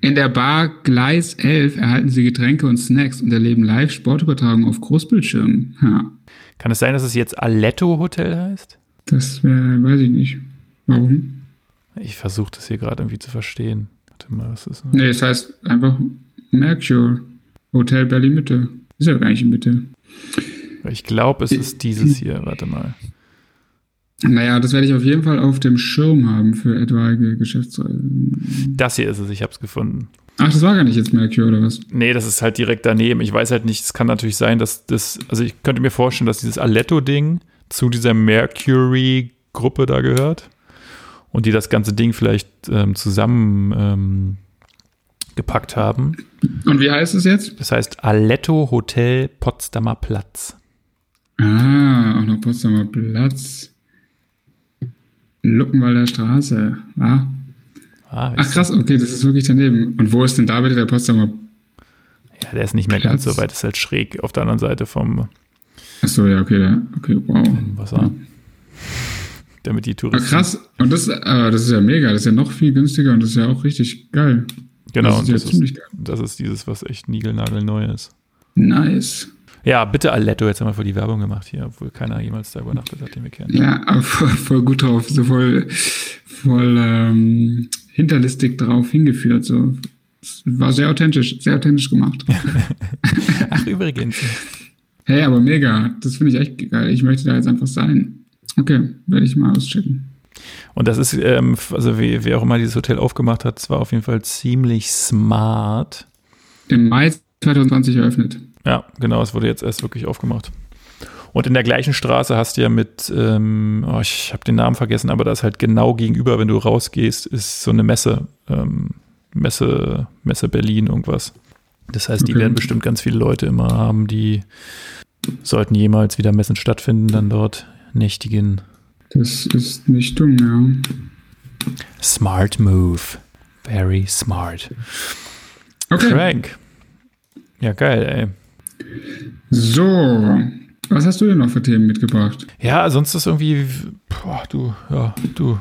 In der Bar Gleis 11 erhalten Sie Getränke und Snacks und erleben live Sportübertragungen auf Großbildschirmen. Ja. Kann es sein, dass es jetzt Aletto Hotel heißt? Das wäre, weiß ich nicht. Warum? Ich versuche das hier gerade irgendwie zu verstehen. Warte mal, was ist das? Nee, es heißt einfach Mercure Hotel Berlin Mitte. Ist ja gar nicht in Mitte. Ich glaube, es ist dieses hier. Warte mal. Naja, das werde ich auf jeden Fall auf dem Schirm haben für etwaige Geschäftsreisen. Das hier ist es, ich habe es gefunden. Ach, das war gar nicht jetzt Mercury oder was? Nee, das ist halt direkt daneben. Ich weiß halt nicht, es kann natürlich sein, dass das, also ich könnte mir vorstellen, dass dieses Aletto-Ding zu dieser Mercury-Gruppe da gehört und die das ganze Ding vielleicht ähm, zusammen ähm, gepackt haben. Und wie heißt es jetzt? Das heißt Aletto Hotel Potsdamer Platz. Ah, auch noch Potsdamer Platz. Luckenwalder Straße. Ah. ah Ach krass, okay, das ist wirklich daneben. Und wo ist denn da bitte der Potsdamer Ja, der ist nicht mehr Platz? ganz so weit, das ist halt schräg auf der anderen Seite vom Achso, ja, okay, da, okay, wow. Wasser. Ja. Damit die Touristen. Ah, krass, und das, ah, das ist ja mega, das ist ja noch viel günstiger und das ist ja auch richtig geil. Genau, das ist, ja das, ist, das ist dieses, was echt niegelnagelneu ist. Nice. Ja, bitte Aletto, jetzt haben wir voll die Werbung gemacht hier, obwohl keiner jemals da übernachtet hat, den wir kennen. Ja, aber voll, voll gut drauf, so voll, voll ähm, hinterlistig drauf hingeführt. So. War sehr authentisch, sehr authentisch gemacht. Ach, übrigens. Hey, aber mega. Das finde ich echt geil. Ich möchte da jetzt einfach sein. Okay, werde ich mal auschecken. Und das ist, ähm, also wie, wer auch immer dieses Hotel aufgemacht hat, es war auf jeden Fall ziemlich smart. Im Mai 2020 eröffnet. Ja, genau, es wurde jetzt erst wirklich aufgemacht. Und in der gleichen Straße hast du ja mit, ähm, oh, ich habe den Namen vergessen, aber da ist halt genau gegenüber, wenn du rausgehst, ist so eine Messe, ähm, Messe, Messe Berlin, irgendwas. Das heißt, die okay. werden bestimmt ganz viele Leute immer haben, die sollten jemals wieder Messen stattfinden, dann dort nächtigen. Das ist nicht dumm, ja. Smart Move. Very smart. Okay. Frank. Ja, geil, ey. So, was hast du denn noch für Themen mitgebracht? Ja, sonst ist irgendwie, boah, du, ja, du,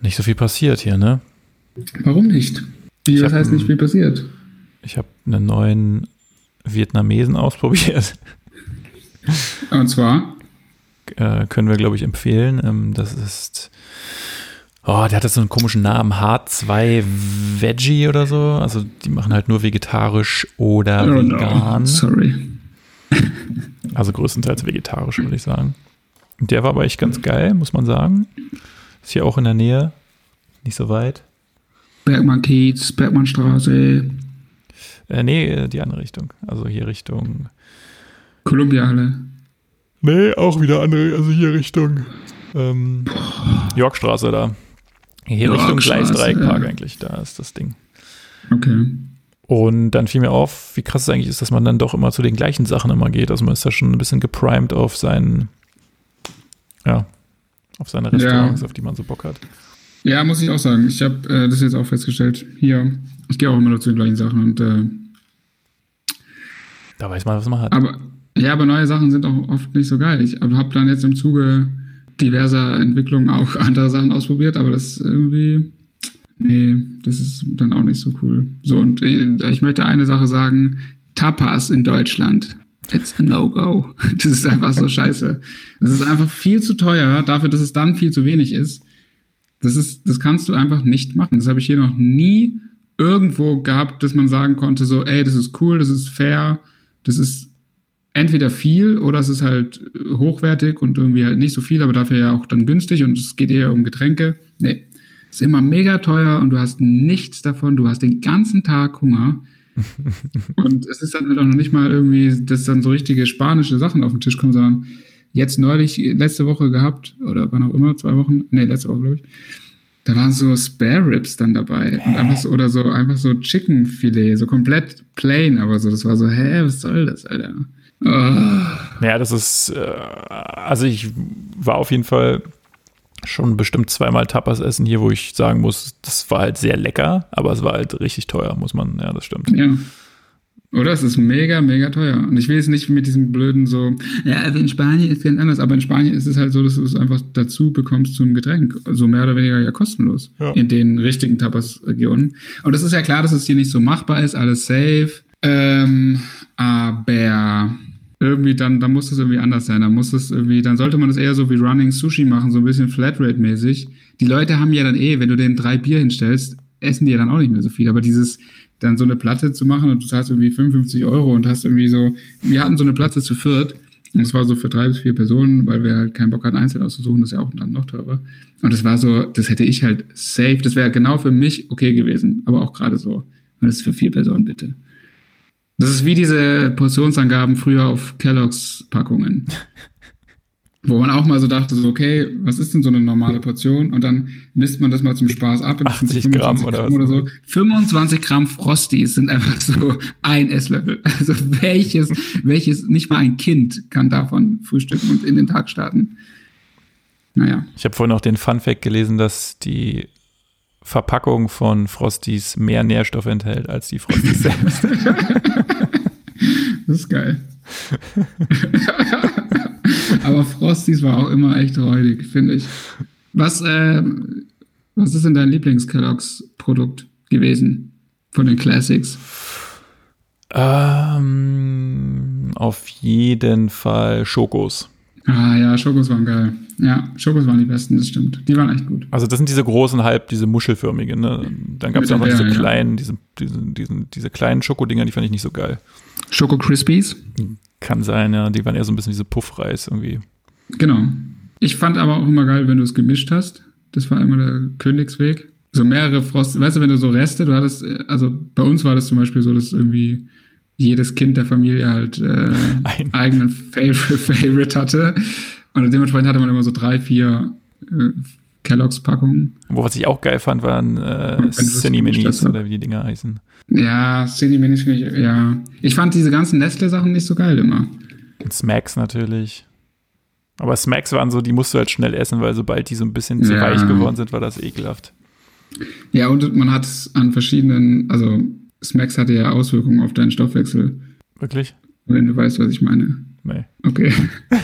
nicht so viel passiert hier, ne? Warum nicht? Wie, was heißt nicht viel passiert? Ich habe einen neuen Vietnamesen ausprobiert. Und zwar? Äh, können wir, glaube ich, empfehlen. Ähm, das ist, oh, der hat so einen komischen Namen, H2 Veggie oder so. Also die machen halt nur vegetarisch oder oh, vegan. No. Sorry. Also größtenteils vegetarisch, würde ich sagen. Der war aber echt ganz geil, muss man sagen. Ist hier auch in der Nähe, nicht so weit. Bergmann Kiez, Bergmannstraße. Äh, nee, die andere Richtung. Also hier Richtung. Kolumbiahalle. Nee, auch wieder andere, also hier Richtung ähm, Yorkstraße da. Hier Richtung Gleis 3 Park ja. eigentlich, da ist das Ding. Okay. Und dann fiel mir auf, wie krass es eigentlich ist, dass man dann doch immer zu den gleichen Sachen immer geht. Also man ist da schon ein bisschen geprimed auf seinen, ja, auf seine Restaurants, ja. auf die man so Bock hat. Ja, muss ich auch sagen. Ich habe äh, das jetzt auch festgestellt. Hier, ich gehe auch immer noch zu den gleichen Sachen und äh, da weiß man, was man hat. Aber ja, aber neue Sachen sind auch oft nicht so geil. Ich habe dann jetzt im Zuge diverser Entwicklungen auch andere Sachen ausprobiert, aber das irgendwie, nee, das ist dann auch nicht so cool. So, und äh, ich möchte eine Sache sagen, Tapas in Deutschland. It's a no-go. Das ist einfach so scheiße. Das ist einfach viel zu teuer dafür, dass es dann viel zu wenig ist. Das ist, das kannst du einfach nicht machen. Das habe ich hier noch nie irgendwo gab, dass man sagen konnte, so, ey, das ist cool, das ist fair, das ist entweder viel oder es ist halt hochwertig und irgendwie halt nicht so viel, aber dafür ja auch dann günstig und es geht eher um Getränke. Nee, ist immer mega teuer und du hast nichts davon, du hast den ganzen Tag Hunger. und es ist dann halt auch noch nicht mal irgendwie, dass dann so richtige spanische Sachen auf den Tisch kommen, sondern jetzt neulich, letzte Woche gehabt, oder wann auch immer, zwei Wochen, nee, letzte Woche, glaube ich, da waren so Spare Ribs dann dabei. Und einfach so, oder so, einfach so Chicken Filet, so komplett plain, aber so, das war so, hä, was soll das, Alter? Ja, das ist, äh, also ich war auf jeden Fall schon bestimmt zweimal Tapas essen hier, wo ich sagen muss, das war halt sehr lecker, aber es war halt richtig teuer, muss man, ja, das stimmt. Ja. Oder? Es ist mega, mega teuer. Und ich will jetzt nicht mit diesem blöden so, ja, also in Spanien ist es ganz anders, aber in Spanien ist es halt so, dass du es einfach dazu bekommst zum Getränk. Also mehr oder weniger ja kostenlos. Ja. In den richtigen Tapas-Regionen. Und es ist ja klar, dass es hier nicht so machbar ist, alles safe. Ähm, aber irgendwie dann, dann muss es irgendwie anders sein. Dann muss es irgendwie, dann sollte man es eher so wie Running Sushi machen, so ein bisschen Flatrate-mäßig. Die Leute haben ja dann eh, wenn du denen drei Bier hinstellst, essen die ja dann auch nicht mehr so viel. Aber dieses, dann so eine Platte zu machen und du zahlst irgendwie 55 Euro und hast irgendwie so, wir hatten so eine Platte zu viert und es war so für drei bis vier Personen, weil wir halt keinen Bock hatten, einzeln auszusuchen, das ist ja auch dann noch teurer. Und das war so, das hätte ich halt safe, das wäre genau für mich okay gewesen, aber auch gerade so. Und das ist für vier Personen bitte. Das ist wie diese Portionsangaben früher auf Kelloggs Packungen. Wo man auch mal so dachte, so, okay, was ist denn so eine normale Portion? Und dann misst man das mal zum Spaß ab. 80 Gramm oder, Gramm oder so. 25 Gramm Frosties sind einfach so ein Esslöffel. Also welches, welches, nicht mal ein Kind kann davon frühstücken und in den Tag starten. Naja. Ich habe vorhin auch den Fun Fact gelesen, dass die Verpackung von Frosties mehr Nährstoffe enthält als die Frosties selbst. das ist geil. Aber Frosties war auch immer echt räudig, finde ich. Was, äh, was ist denn dein Lieblings-Kelloggs-Produkt gewesen von den Classics? Ähm, auf jeden Fall Schokos. Ah ja, Schokos waren geil. Ja, Schokos waren die besten, das stimmt. Die waren echt gut. Also das sind diese großen, halb diese muschelförmigen. Ne? Dann gab es auch noch diese kleinen, diese, diese, diese, diese kleinen Schokodinger, die fand ich nicht so geil. Schoko Crispies? Kann sein, ja. Die waren eher so ein bisschen wie so Puffreis irgendwie. Genau. Ich fand aber auch immer geil, wenn du es gemischt hast. Das war immer der Königsweg. So mehrere Frost, weißt du, wenn du so Reste, du hattest, also bei uns war das zum Beispiel so, dass irgendwie jedes Kind der Familie halt äh, Ein. eigenen Favorite, Favorite hatte. Und dementsprechend hatte man immer so drei, vier äh, Kelloggs-Packungen. Wo was ich auch geil fand, waren äh, Cine Minis oder wie die Dinger heißen. Ja, Cine Minis finde ich, ja. Ich fand diese ganzen Nestle-Sachen nicht so geil immer. Und Smacks natürlich. Aber Smacks waren so, die musst du halt schnell essen, weil sobald die so ein bisschen zu ja. weich geworden sind, war das ekelhaft. Ja, und man hat es an verschiedenen, also Smacks hatte ja Auswirkungen auf deinen Stoffwechsel. Wirklich? Wenn du weißt, was ich meine. Nee. Okay.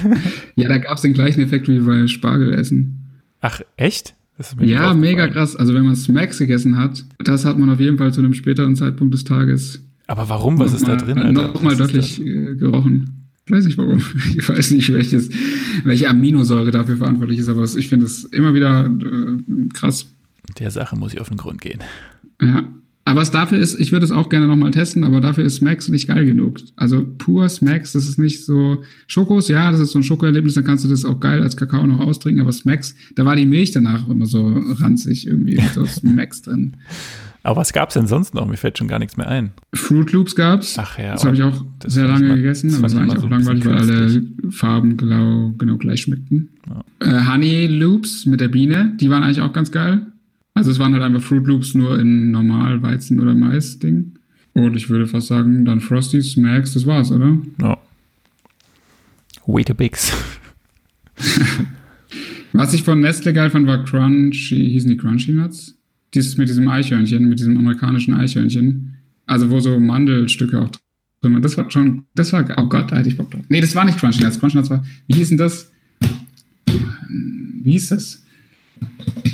ja, da gab es den gleichen Effekt wie bei Spargelessen. Ach, echt? ja, mega krass. Also wenn man Smacks gegessen hat, das hat man auf jeden Fall zu einem späteren Zeitpunkt des Tages. Aber warum? Was ist mal, da drin? Nochmal deutlich äh, gerochen. Ich weiß nicht warum. Ich weiß nicht, welches, welche Aminosäure dafür verantwortlich ist, aber ich finde es immer wieder äh, krass. Der Sache muss ich auf den Grund gehen. Ja. Aber was dafür ist, ich würde es auch gerne nochmal testen, aber dafür ist Smacks nicht geil genug. Also pur Smacks, das ist nicht so Schokos, ja, das ist so ein Schokoerlebnis, dann kannst du das auch geil als Kakao noch austrinken, aber Smacks, da war die Milch danach immer so ranzig irgendwie, so Smacks drin. Aber was gab's denn sonst noch? Mir fällt schon gar nichts mehr ein. Fruit Loops gab's. Ach ja. Das habe ich auch sehr lange mal, gegessen, aber das war eigentlich auch so langweilig, weil alle Farben genau, genau gleich schmeckten. Ja. Äh, Honey Loops mit der Biene, die waren eigentlich auch ganz geil. Also es waren halt einfach Fruit Loops nur in normal Weizen- oder Mais-Ding. Und ich würde fast sagen, dann Frosties, Max, das war's, oder? Ja. Weetabix. Was ich von Nestle geil fand, war Crunchy, hießen die Crunchy Nuts? Dieses mit diesem Eichhörnchen, mit diesem amerikanischen Eichhörnchen. Also wo so Mandelstücke auch drin waren. Das war schon, das war, oh Gott, da hätte ich Bock drauf. Nee, das war nicht Crunchy Nuts. Crunchy Nuts war, wie hieß denn das? Wie hieß das?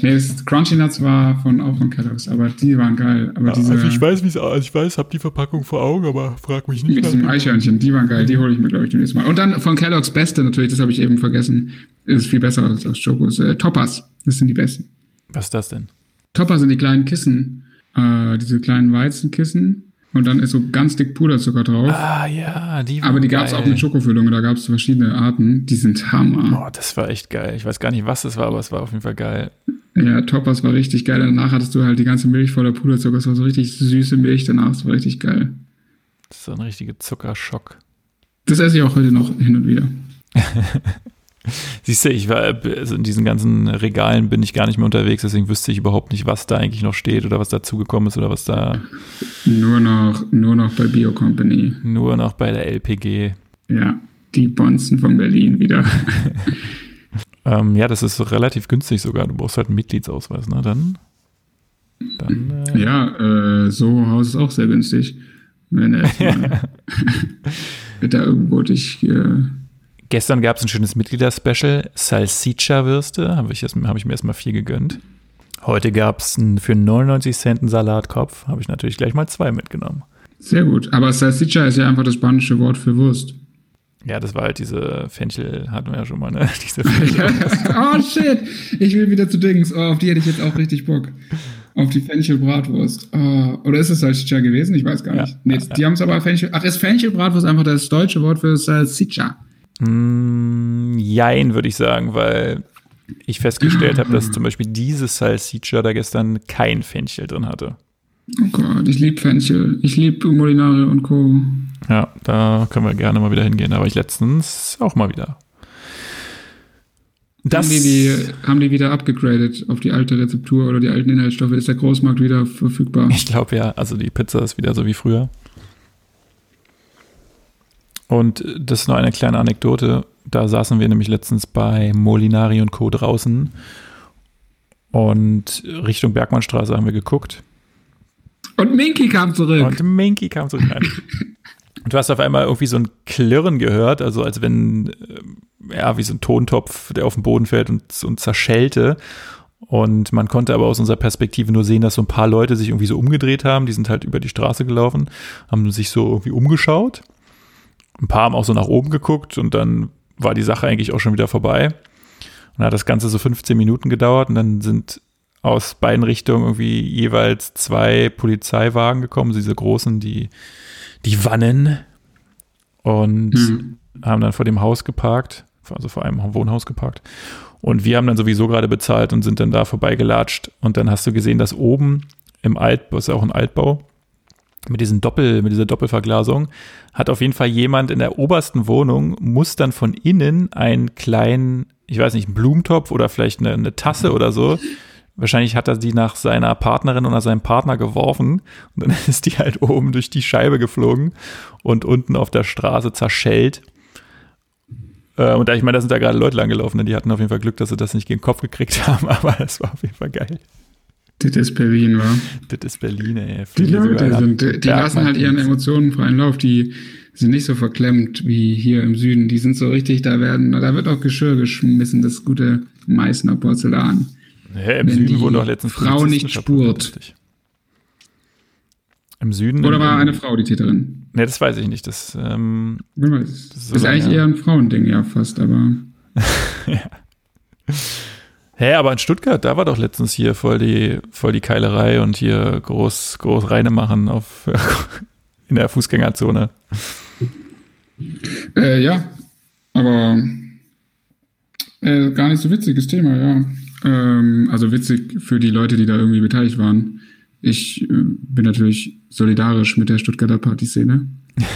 Nee, das Crunchy Nuts war von, auch von Kellogg's, aber die waren geil. Aber ja, diese, also ich weiß, wie es also ich weiß, hab die Verpackung vor Augen, aber frag mich nicht. Mit diesem Eichhörnchen, die waren geil, die hole ich mir, glaube ich, demnächst Mal. Und dann von Kellogg's Beste natürlich, das habe ich eben vergessen, ist viel besser als, als Chocos. Äh, Toppers, das sind die besten. Was ist das denn? Topper sind die kleinen Kissen. äh, diese kleinen Weizenkissen. Und dann ist so ganz dick Puderzucker drauf. Ah ja, die Aber die gab es auch mit Schokofüllung. Da gab es verschiedene Arten. Die sind Hammer. Oh, das war echt geil. Ich weiß gar nicht, was das war, aber es war auf jeden Fall geil. Ja, Toppers war richtig geil. Danach hattest du halt die ganze Milch voller Puderzucker. Es war so richtig süße Milch danach. Das war richtig geil. Das ist so ein richtiger Zuckerschock. Das esse ich auch heute noch hin und wieder. Siehst du, ich war also in diesen ganzen Regalen bin ich gar nicht mehr unterwegs, deswegen wüsste ich überhaupt nicht, was da eigentlich noch steht oder was dazugekommen ist oder was da. Nur noch, nur noch bei Bio Company. Nur noch bei der LPG. Ja, die Bonzen von Berlin wieder. ähm, ja, das ist relativ günstig sogar. Du brauchst halt einen Mitgliedsausweis, ne? Dann. dann äh ja, äh, so Haus ist auch sehr günstig. Wenn er da irgendwo dich. Äh, Gestern gab es ein schönes Mitgliederspecial, Salsiccia-Würste, habe ich, hab ich mir erstmal vier gegönnt. Heute gab es für 99 Cent einen Salatkopf, habe ich natürlich gleich mal zwei mitgenommen. Sehr gut, aber Salsiccia ist ja einfach das spanische Wort für Wurst. Ja, das war halt diese Fenchel, hatten wir ja schon mal, ne? Diese oh shit, ich will wieder zu Dings. Oh, auf die hätte ich jetzt auch richtig Bock. Auf die Fenchel-Bratwurst. Oh, oder ist es Salsiccia gewesen? Ich weiß gar nicht. Ja, nee, ja, die ja. haben es aber Fenchel. Ach, ist Fenchel-Bratwurst einfach das deutsche Wort für Salsiccia? Mm, jein, würde ich sagen, weil ich festgestellt habe, dass zum Beispiel dieses Salsiccia da gestern kein Fenchel drin hatte. Oh Gott, ich liebe Fenchel. Ich liebe Molinare und Co. Ja, da können wir gerne mal wieder hingehen. Aber ich letztens auch mal wieder. Das haben, die, die, haben die wieder abgegradet auf die alte Rezeptur oder die alten Inhaltsstoffe? Ist der Großmarkt wieder verfügbar? Ich glaube ja. Also die Pizza ist wieder so wie früher. Und das ist nur eine kleine Anekdote. Da saßen wir nämlich letztens bei Molinari und Co. draußen und Richtung Bergmannstraße haben wir geguckt. Und Minky kam zurück. Und Minky kam zurück. Und du hast auf einmal irgendwie so ein Klirren gehört, also als wenn, äh, ja, wie so ein Tontopf, der auf den Boden fällt und, und zerschellte. Und man konnte aber aus unserer Perspektive nur sehen, dass so ein paar Leute sich irgendwie so umgedreht haben. Die sind halt über die Straße gelaufen, haben sich so irgendwie umgeschaut ein paar haben auch so nach oben geguckt und dann war die Sache eigentlich auch schon wieder vorbei. Und dann hat das Ganze so 15 Minuten gedauert und dann sind aus beiden Richtungen irgendwie jeweils zwei Polizeiwagen gekommen, diese großen, die, die Wannen und mhm. haben dann vor dem Haus geparkt, also vor einem Wohnhaus geparkt. Und wir haben dann sowieso gerade bezahlt und sind dann da vorbeigelatscht. Und dann hast du gesehen, dass oben im Altbau, ist ja auch ein Altbau, mit diesen Doppel, mit dieser Doppelverglasung, hat auf jeden Fall jemand in der obersten Wohnung, muss dann von innen einen kleinen, ich weiß nicht, einen Blumentopf oder vielleicht eine, eine Tasse oder so. Wahrscheinlich hat er die nach seiner Partnerin oder seinem Partner geworfen und dann ist die halt oben durch die Scheibe geflogen und unten auf der Straße zerschellt. Äh, und da, ich meine, da sind da gerade Leute langgelaufen, ne? die hatten auf jeden Fall Glück, dass sie das nicht gegen den Kopf gekriegt haben, aber das war auf jeden Fall geil. Das ist Berlin, wa? Das ist Berlin, ey. Die Leute sind, die lassen halt ihren Emotionen freien Lauf. Die sind nicht so verklemmt wie hier im Süden. Die sind so richtig, da werden, da wird auch Geschirr geschmissen, das gute Meißner Porzellan. Hä, im Wenn Süden wurde doch letztens Frau nicht spurt. Im Süden. Oder war eine Frau die Täterin? Ne, das weiß ich nicht. Das, ähm, das ist, ist eigentlich ja. eher ein Frauending, ja, fast, aber. ja. Hä, aber in Stuttgart, da war doch letztens hier voll die, voll die Keilerei und hier groß, groß Reine machen auf, in der Fußgängerzone. Äh, ja, aber äh, gar nicht so witziges Thema, ja. Ähm, also witzig für die Leute, die da irgendwie beteiligt waren. Ich äh, bin natürlich solidarisch mit der Stuttgarter Partyszene.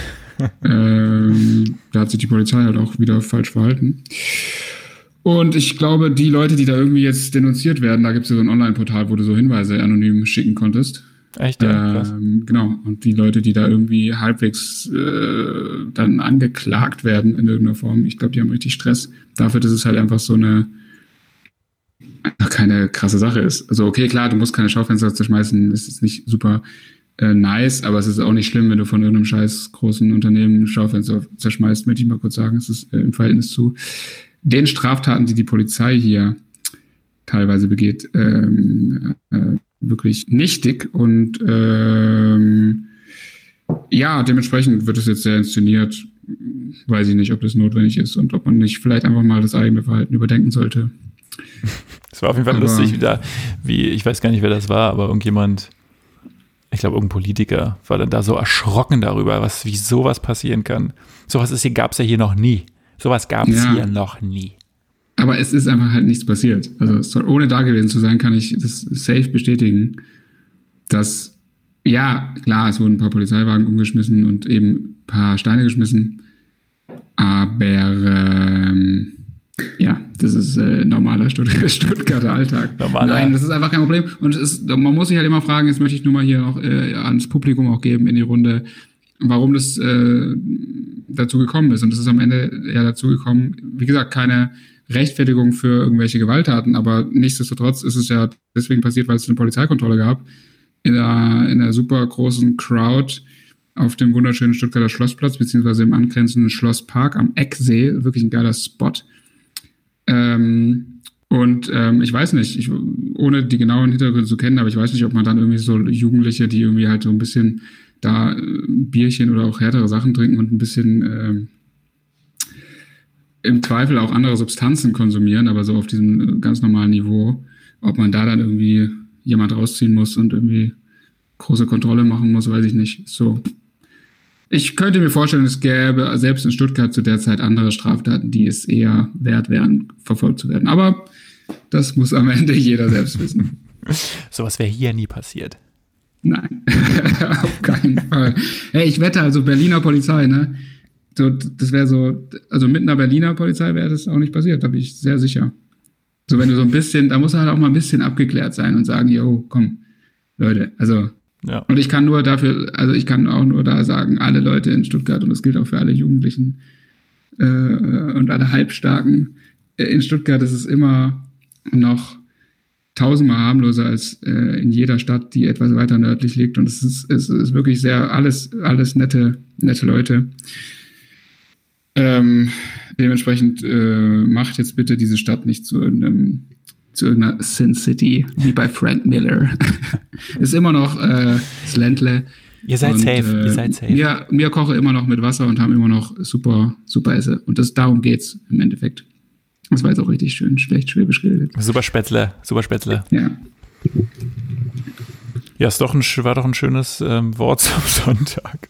ähm, da hat sich die Polizei halt auch wieder falsch verhalten. Und ich glaube, die Leute, die da irgendwie jetzt denunziert werden, da gibt es ja so ein Online-Portal, wo du so Hinweise anonym schicken konntest. Echt? Ja, ähm, genau. Und die Leute, die da irgendwie halbwegs äh, dann angeklagt werden in irgendeiner Form, ich glaube, die haben richtig Stress. Dafür, dass es halt einfach so eine keine krasse Sache ist. Also okay, klar, du musst keine Schaufenster zerschmeißen, ist jetzt nicht super äh, nice, aber es ist auch nicht schlimm, wenn du von irgendeinem scheiß großen Unternehmen Schaufenster zerschmeißt, möchte ich mal kurz sagen. Es ist äh, im Verhältnis zu den Straftaten, die die Polizei hier teilweise begeht, ähm, äh, wirklich nichtig und ähm, ja, dementsprechend wird es jetzt sehr inszeniert. Weiß ich nicht, ob das notwendig ist und ob man nicht vielleicht einfach mal das eigene Verhalten überdenken sollte. Es war auf jeden Fall aber, lustig, wieder, wie, ich weiß gar nicht, wer das war, aber irgendjemand ich glaube, irgendein Politiker war dann da so erschrocken darüber, was, wie sowas passieren kann. Sowas ist hier, gab es ja hier noch nie. Sowas gab es ja. hier noch nie. Aber es ist einfach halt nichts passiert. Also ohne da gewesen zu sein, kann ich das safe bestätigen, dass, ja, klar, es wurden ein paar Polizeiwagen umgeschmissen und eben ein paar Steine geschmissen. Aber ähm, ja, das ist äh, normaler Stutt Stuttgarter Alltag. Normaler. Nein, das ist einfach kein Problem. Und ist, man muss sich halt immer fragen, jetzt möchte ich nur mal hier noch äh, ans Publikum auch geben in die Runde, warum das äh, dazu gekommen ist. Und das ist am Ende ja dazu gekommen, wie gesagt, keine Rechtfertigung für irgendwelche Gewalttaten, aber nichtsdestotrotz ist es ja deswegen passiert, weil es eine Polizeikontrolle gab in einer, in einer super großen Crowd auf dem wunderschönen Stuttgarter Schlossplatz, beziehungsweise im angrenzenden Schlosspark am Ecksee, wirklich ein geiler Spot. Ähm, und ähm, ich weiß nicht, ich, ohne die genauen Hintergründe zu kennen, aber ich weiß nicht, ob man dann irgendwie so Jugendliche, die irgendwie halt so ein bisschen da äh, Bierchen oder auch härtere Sachen trinken und ein bisschen ähm, im Zweifel auch andere Substanzen konsumieren, aber so auf diesem äh, ganz normalen Niveau, ob man da dann irgendwie jemand rausziehen muss und irgendwie große Kontrolle machen muss, weiß ich nicht. So. Ich könnte mir vorstellen, es gäbe selbst in Stuttgart zu der Zeit andere Straftaten, die es eher wert wären, verfolgt zu werden. Aber das muss am Ende jeder selbst wissen. Sowas wäre hier nie passiert. Nein, auf keinen Fall. Hey, ich wette also Berliner Polizei, ne? so, das wäre so, also mit einer Berliner Polizei wäre das auch nicht passiert, da bin ich sehr sicher. So, wenn du so ein bisschen, da muss er halt auch mal ein bisschen abgeklärt sein und sagen, yo, komm, Leute, also, ja. und ich kann nur dafür, also ich kann auch nur da sagen, alle Leute in Stuttgart, und das gilt auch für alle Jugendlichen äh, und alle Halbstarken äh, in Stuttgart, ist es immer noch tausendmal harmloser als äh, in jeder Stadt, die etwas weiter nördlich liegt. Und es ist, es ist wirklich sehr alles, alles nette, nette Leute. Ähm, dementsprechend äh, macht jetzt bitte diese Stadt nicht zu irgendeinem zu irgendeiner Sin City, wie bei Frank Miller. ist immer noch äh, das Ländle. Ihr seid und, safe, äh, ihr seid safe. Wir, wir kochen immer noch mit Wasser und haben immer noch super, super Esse. Und das, darum geht's im Endeffekt. Das war jetzt auch richtig schön, schlecht schwäbisch geredet. Super Spätzle, super Spätzle. Ja. Ja, ist doch ein, war doch ein schönes ähm, Wort zum Sonntag.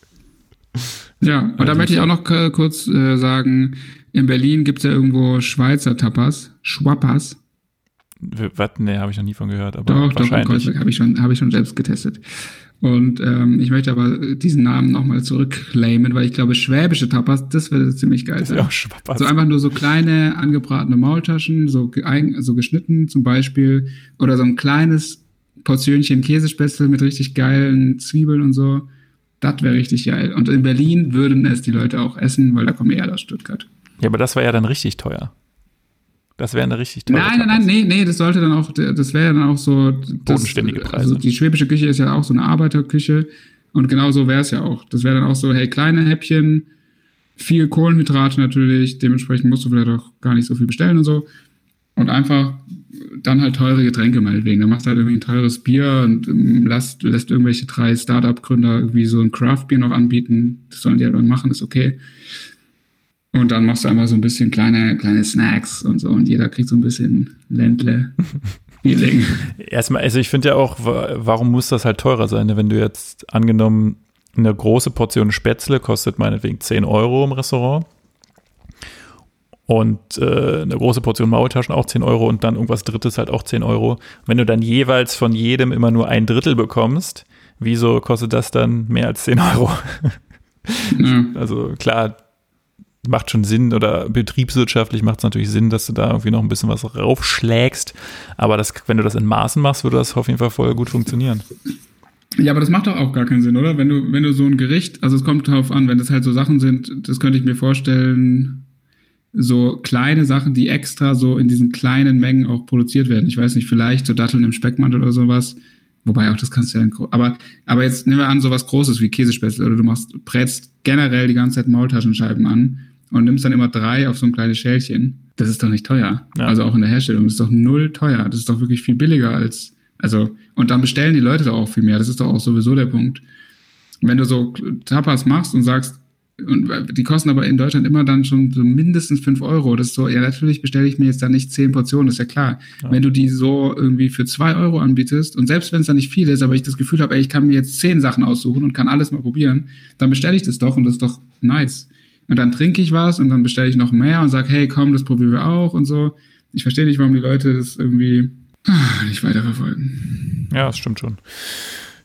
Ja, und also da möchte ich auch noch kurz äh, sagen, in Berlin gibt es ja irgendwo Schweizer Tapas, Schwappers. Was? Nee, habe ich noch nie von gehört, aber doch, wahrscheinlich. Doch, habe ich, schon, hab ich schon selbst getestet. Und ähm, ich möchte aber diesen Namen nochmal zurückclaimen, weil ich glaube, schwäbische Tapas, das würde ziemlich geil sein. Ja, so einfach nur so kleine angebratene Maultaschen, so, so geschnitten zum Beispiel, oder so ein kleines Portionchen Käsespätzle mit richtig geilen Zwiebeln und so. Das wäre richtig geil. Und in Berlin würden es die Leute auch essen, weil da kommen eher aus Stuttgart. Ja, aber das war ja dann richtig teuer. Das wäre eine richtig teure Nein, nein, nein, nee, nee, das sollte dann auch, das wäre ja dann auch so. Das, Bodenständige Preise. Also die schwäbische Küche ist ja auch so eine Arbeiterküche. Und genau so wäre es ja auch. Das wäre dann auch so, hey, kleine Häppchen, viel Kohlenhydrate natürlich, dementsprechend musst du vielleicht auch gar nicht so viel bestellen und so. Und einfach dann halt teure Getränke meinetwegen. Dann machst du halt irgendwie ein teures Bier und ähm, lässt, lässt irgendwelche drei Startup-Gründer irgendwie so ein Craft-Bier noch anbieten. Das sollen die halt dann machen, ist okay. Und dann machst du einfach so ein bisschen kleine, kleine Snacks und so und jeder kriegt so ein bisschen Ländle. Feeling. Erstmal, also ich finde ja auch, warum muss das halt teurer sein, ne? wenn du jetzt angenommen eine große Portion Spätzle kostet meinetwegen 10 Euro im Restaurant und äh, eine große Portion Maultaschen auch 10 Euro und dann irgendwas Drittes halt auch 10 Euro. Wenn du dann jeweils von jedem immer nur ein Drittel bekommst, wieso kostet das dann mehr als 10 Euro? Ja. Also klar, macht schon Sinn oder betriebswirtschaftlich macht es natürlich Sinn, dass du da irgendwie noch ein bisschen was raufschlägst. Aber das, wenn du das in Maßen machst, würde das auf jeden Fall voll gut funktionieren. Ja, aber das macht doch auch gar keinen Sinn, oder? Wenn du, wenn du so ein Gericht, also es kommt darauf an, wenn das halt so Sachen sind, das könnte ich mir vorstellen, so kleine Sachen, die extra so in diesen kleinen Mengen auch produziert werden. Ich weiß nicht, vielleicht so Datteln im Speckmantel oder sowas. Wobei auch das kannst du ja, in, aber, aber jetzt nehmen wir an, sowas Großes wie Käsespätzle oder du machst, brätst generell die ganze Zeit Maultaschenscheiben an und nimmst dann immer drei auf so ein kleines Schälchen. Das ist doch nicht teuer. Ja. Also auch in der Herstellung. Das ist doch null teuer. Das ist doch wirklich viel billiger als, also, und dann bestellen die Leute doch auch viel mehr. Das ist doch auch sowieso der Punkt. Wenn du so Tapas machst und sagst, und die kosten aber in Deutschland immer dann schon so mindestens 5 Euro. Das ist so, ja, natürlich bestelle ich mir jetzt da nicht 10 Portionen, das ist ja klar. Ja. Wenn du die so irgendwie für 2 Euro anbietest und selbst wenn es da nicht viel ist, aber ich das Gefühl habe, ey, ich kann mir jetzt 10 Sachen aussuchen und kann alles mal probieren, dann bestelle ich das doch und das ist doch nice. Und dann trinke ich was und dann bestelle ich noch mehr und sage, hey, komm, das probieren wir auch und so. Ich verstehe nicht, warum die Leute das irgendwie ah, nicht weiterverfolgen. Ja, das stimmt schon.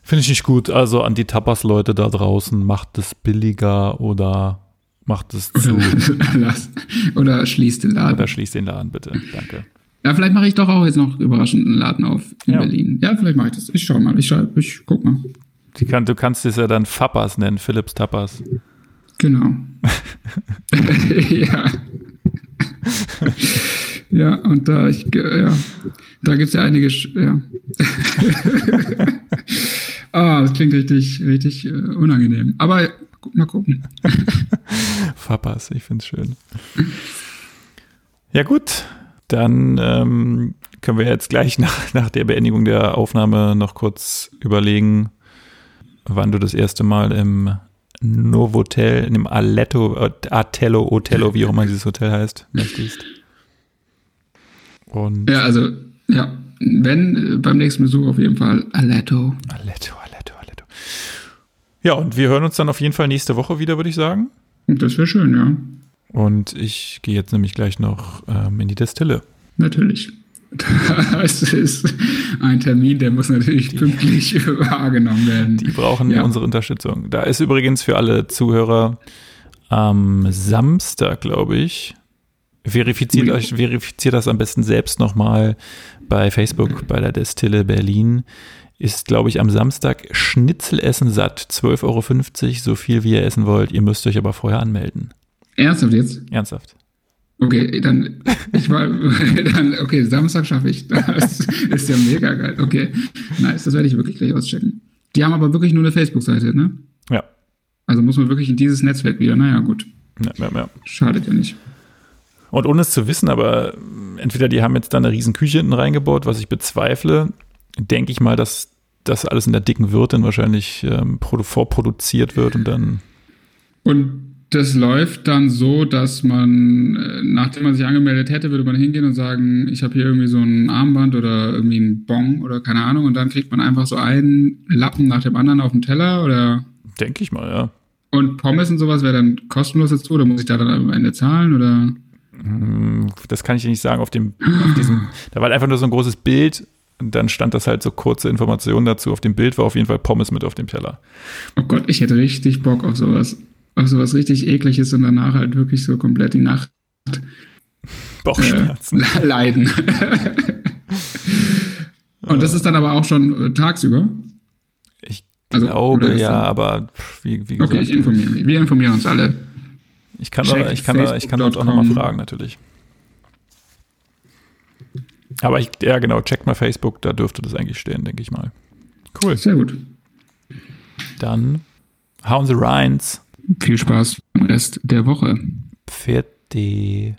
Finde ich nicht gut. Also an die Tapas-Leute da draußen, macht es billiger oder macht es zu. oder schließt den Laden. Oder schließt den Laden, bitte. Danke. Ja, vielleicht mache ich doch auch jetzt noch überraschend einen Laden auf in ja. Berlin. Ja, vielleicht mache ich das. Ich schau mal. Ich, schau, ich guck mal. Kann, du kannst es ja dann Fappas nennen, Philips Tapas. Genau. ja. ja, und da ich, ja, da gibt es ja einige, ja. Ah, das klingt richtig, richtig äh, unangenehm. Aber mal gucken. Fappas, ich finde es schön. Ja, gut. Dann ähm, können wir jetzt gleich nach, nach der Beendigung der Aufnahme noch kurz überlegen, wann du das erste Mal im Novotel, in dem Aletto, Atello, Otello, wie auch immer dieses Hotel heißt, möchtest. Und ja, also, ja, wenn, äh, beim nächsten Besuch auf jeden Fall Aletto. Aletto, ja, und wir hören uns dann auf jeden Fall nächste Woche wieder, würde ich sagen. Das wäre schön, ja. Und ich gehe jetzt nämlich gleich noch ähm, in die Destille. Natürlich. Das ist ein Termin, der muss natürlich die, pünktlich wahrgenommen werden. Die brauchen ja. unsere Unterstützung. Da ist übrigens für alle Zuhörer am Samstag, glaube ich, verifiziert, oui. euch, verifiziert das am besten selbst nochmal bei Facebook, bei der Destille Berlin ist, glaube ich, am Samstag Schnitzelessen satt. 12,50 Euro, so viel wie ihr essen wollt. Ihr müsst euch aber vorher anmelden. Ernsthaft jetzt? Ernsthaft. Okay, dann, ich war, dann, okay, Samstag schaffe ich. Das ist ja mega geil. Okay, nice, das werde ich wirklich gleich auschecken. Die haben aber wirklich nur eine Facebook-Seite, ne? Ja. Also muss man wirklich in dieses Netzwerk wieder. Naja, gut. Ja, ja, ja. Schadet ja nicht. Und ohne es zu wissen, aber entweder die haben jetzt da eine riesen Küche hinten reingebaut, was ich bezweifle, denke ich mal, dass das alles in der dicken Wirtin wahrscheinlich ähm, vorproduziert wird und dann. Und das läuft dann so, dass man, äh, nachdem man sich angemeldet hätte, würde man hingehen und sagen, ich habe hier irgendwie so ein Armband oder irgendwie ein Bon oder keine Ahnung und dann kriegt man einfach so einen Lappen nach dem anderen auf dem Teller oder? Denke ich mal, ja. Und Pommes und sowas wäre dann kostenlos dazu oder muss ich da dann am Ende zahlen oder? Hm, das kann ich nicht sagen. Auf dem, auf diesem, da war einfach nur so ein großes Bild und dann stand das halt so kurze Informationen dazu. Auf dem Bild war auf jeden Fall Pommes mit auf dem Teller. Oh Gott, ich hätte richtig Bock auf sowas. Auf sowas richtig ekliges und danach halt wirklich so komplett die Nacht Bauchschmerzen äh, leiden. und das ist dann aber auch schon äh, tagsüber. Ich also, glaube ja, aber wie, wie gesagt. Okay, ich informiere mich. Wir informieren uns alle. Ich kann, da, ich kann, da, ich kann dort auch nochmal fragen, natürlich. Aber ich, ja, genau, checkt mal Facebook, da dürfte das eigentlich stehen, denke ich mal. Cool. Sehr gut. Dann hauen Sie reins. Viel Spaß am Rest der Woche. Pferde.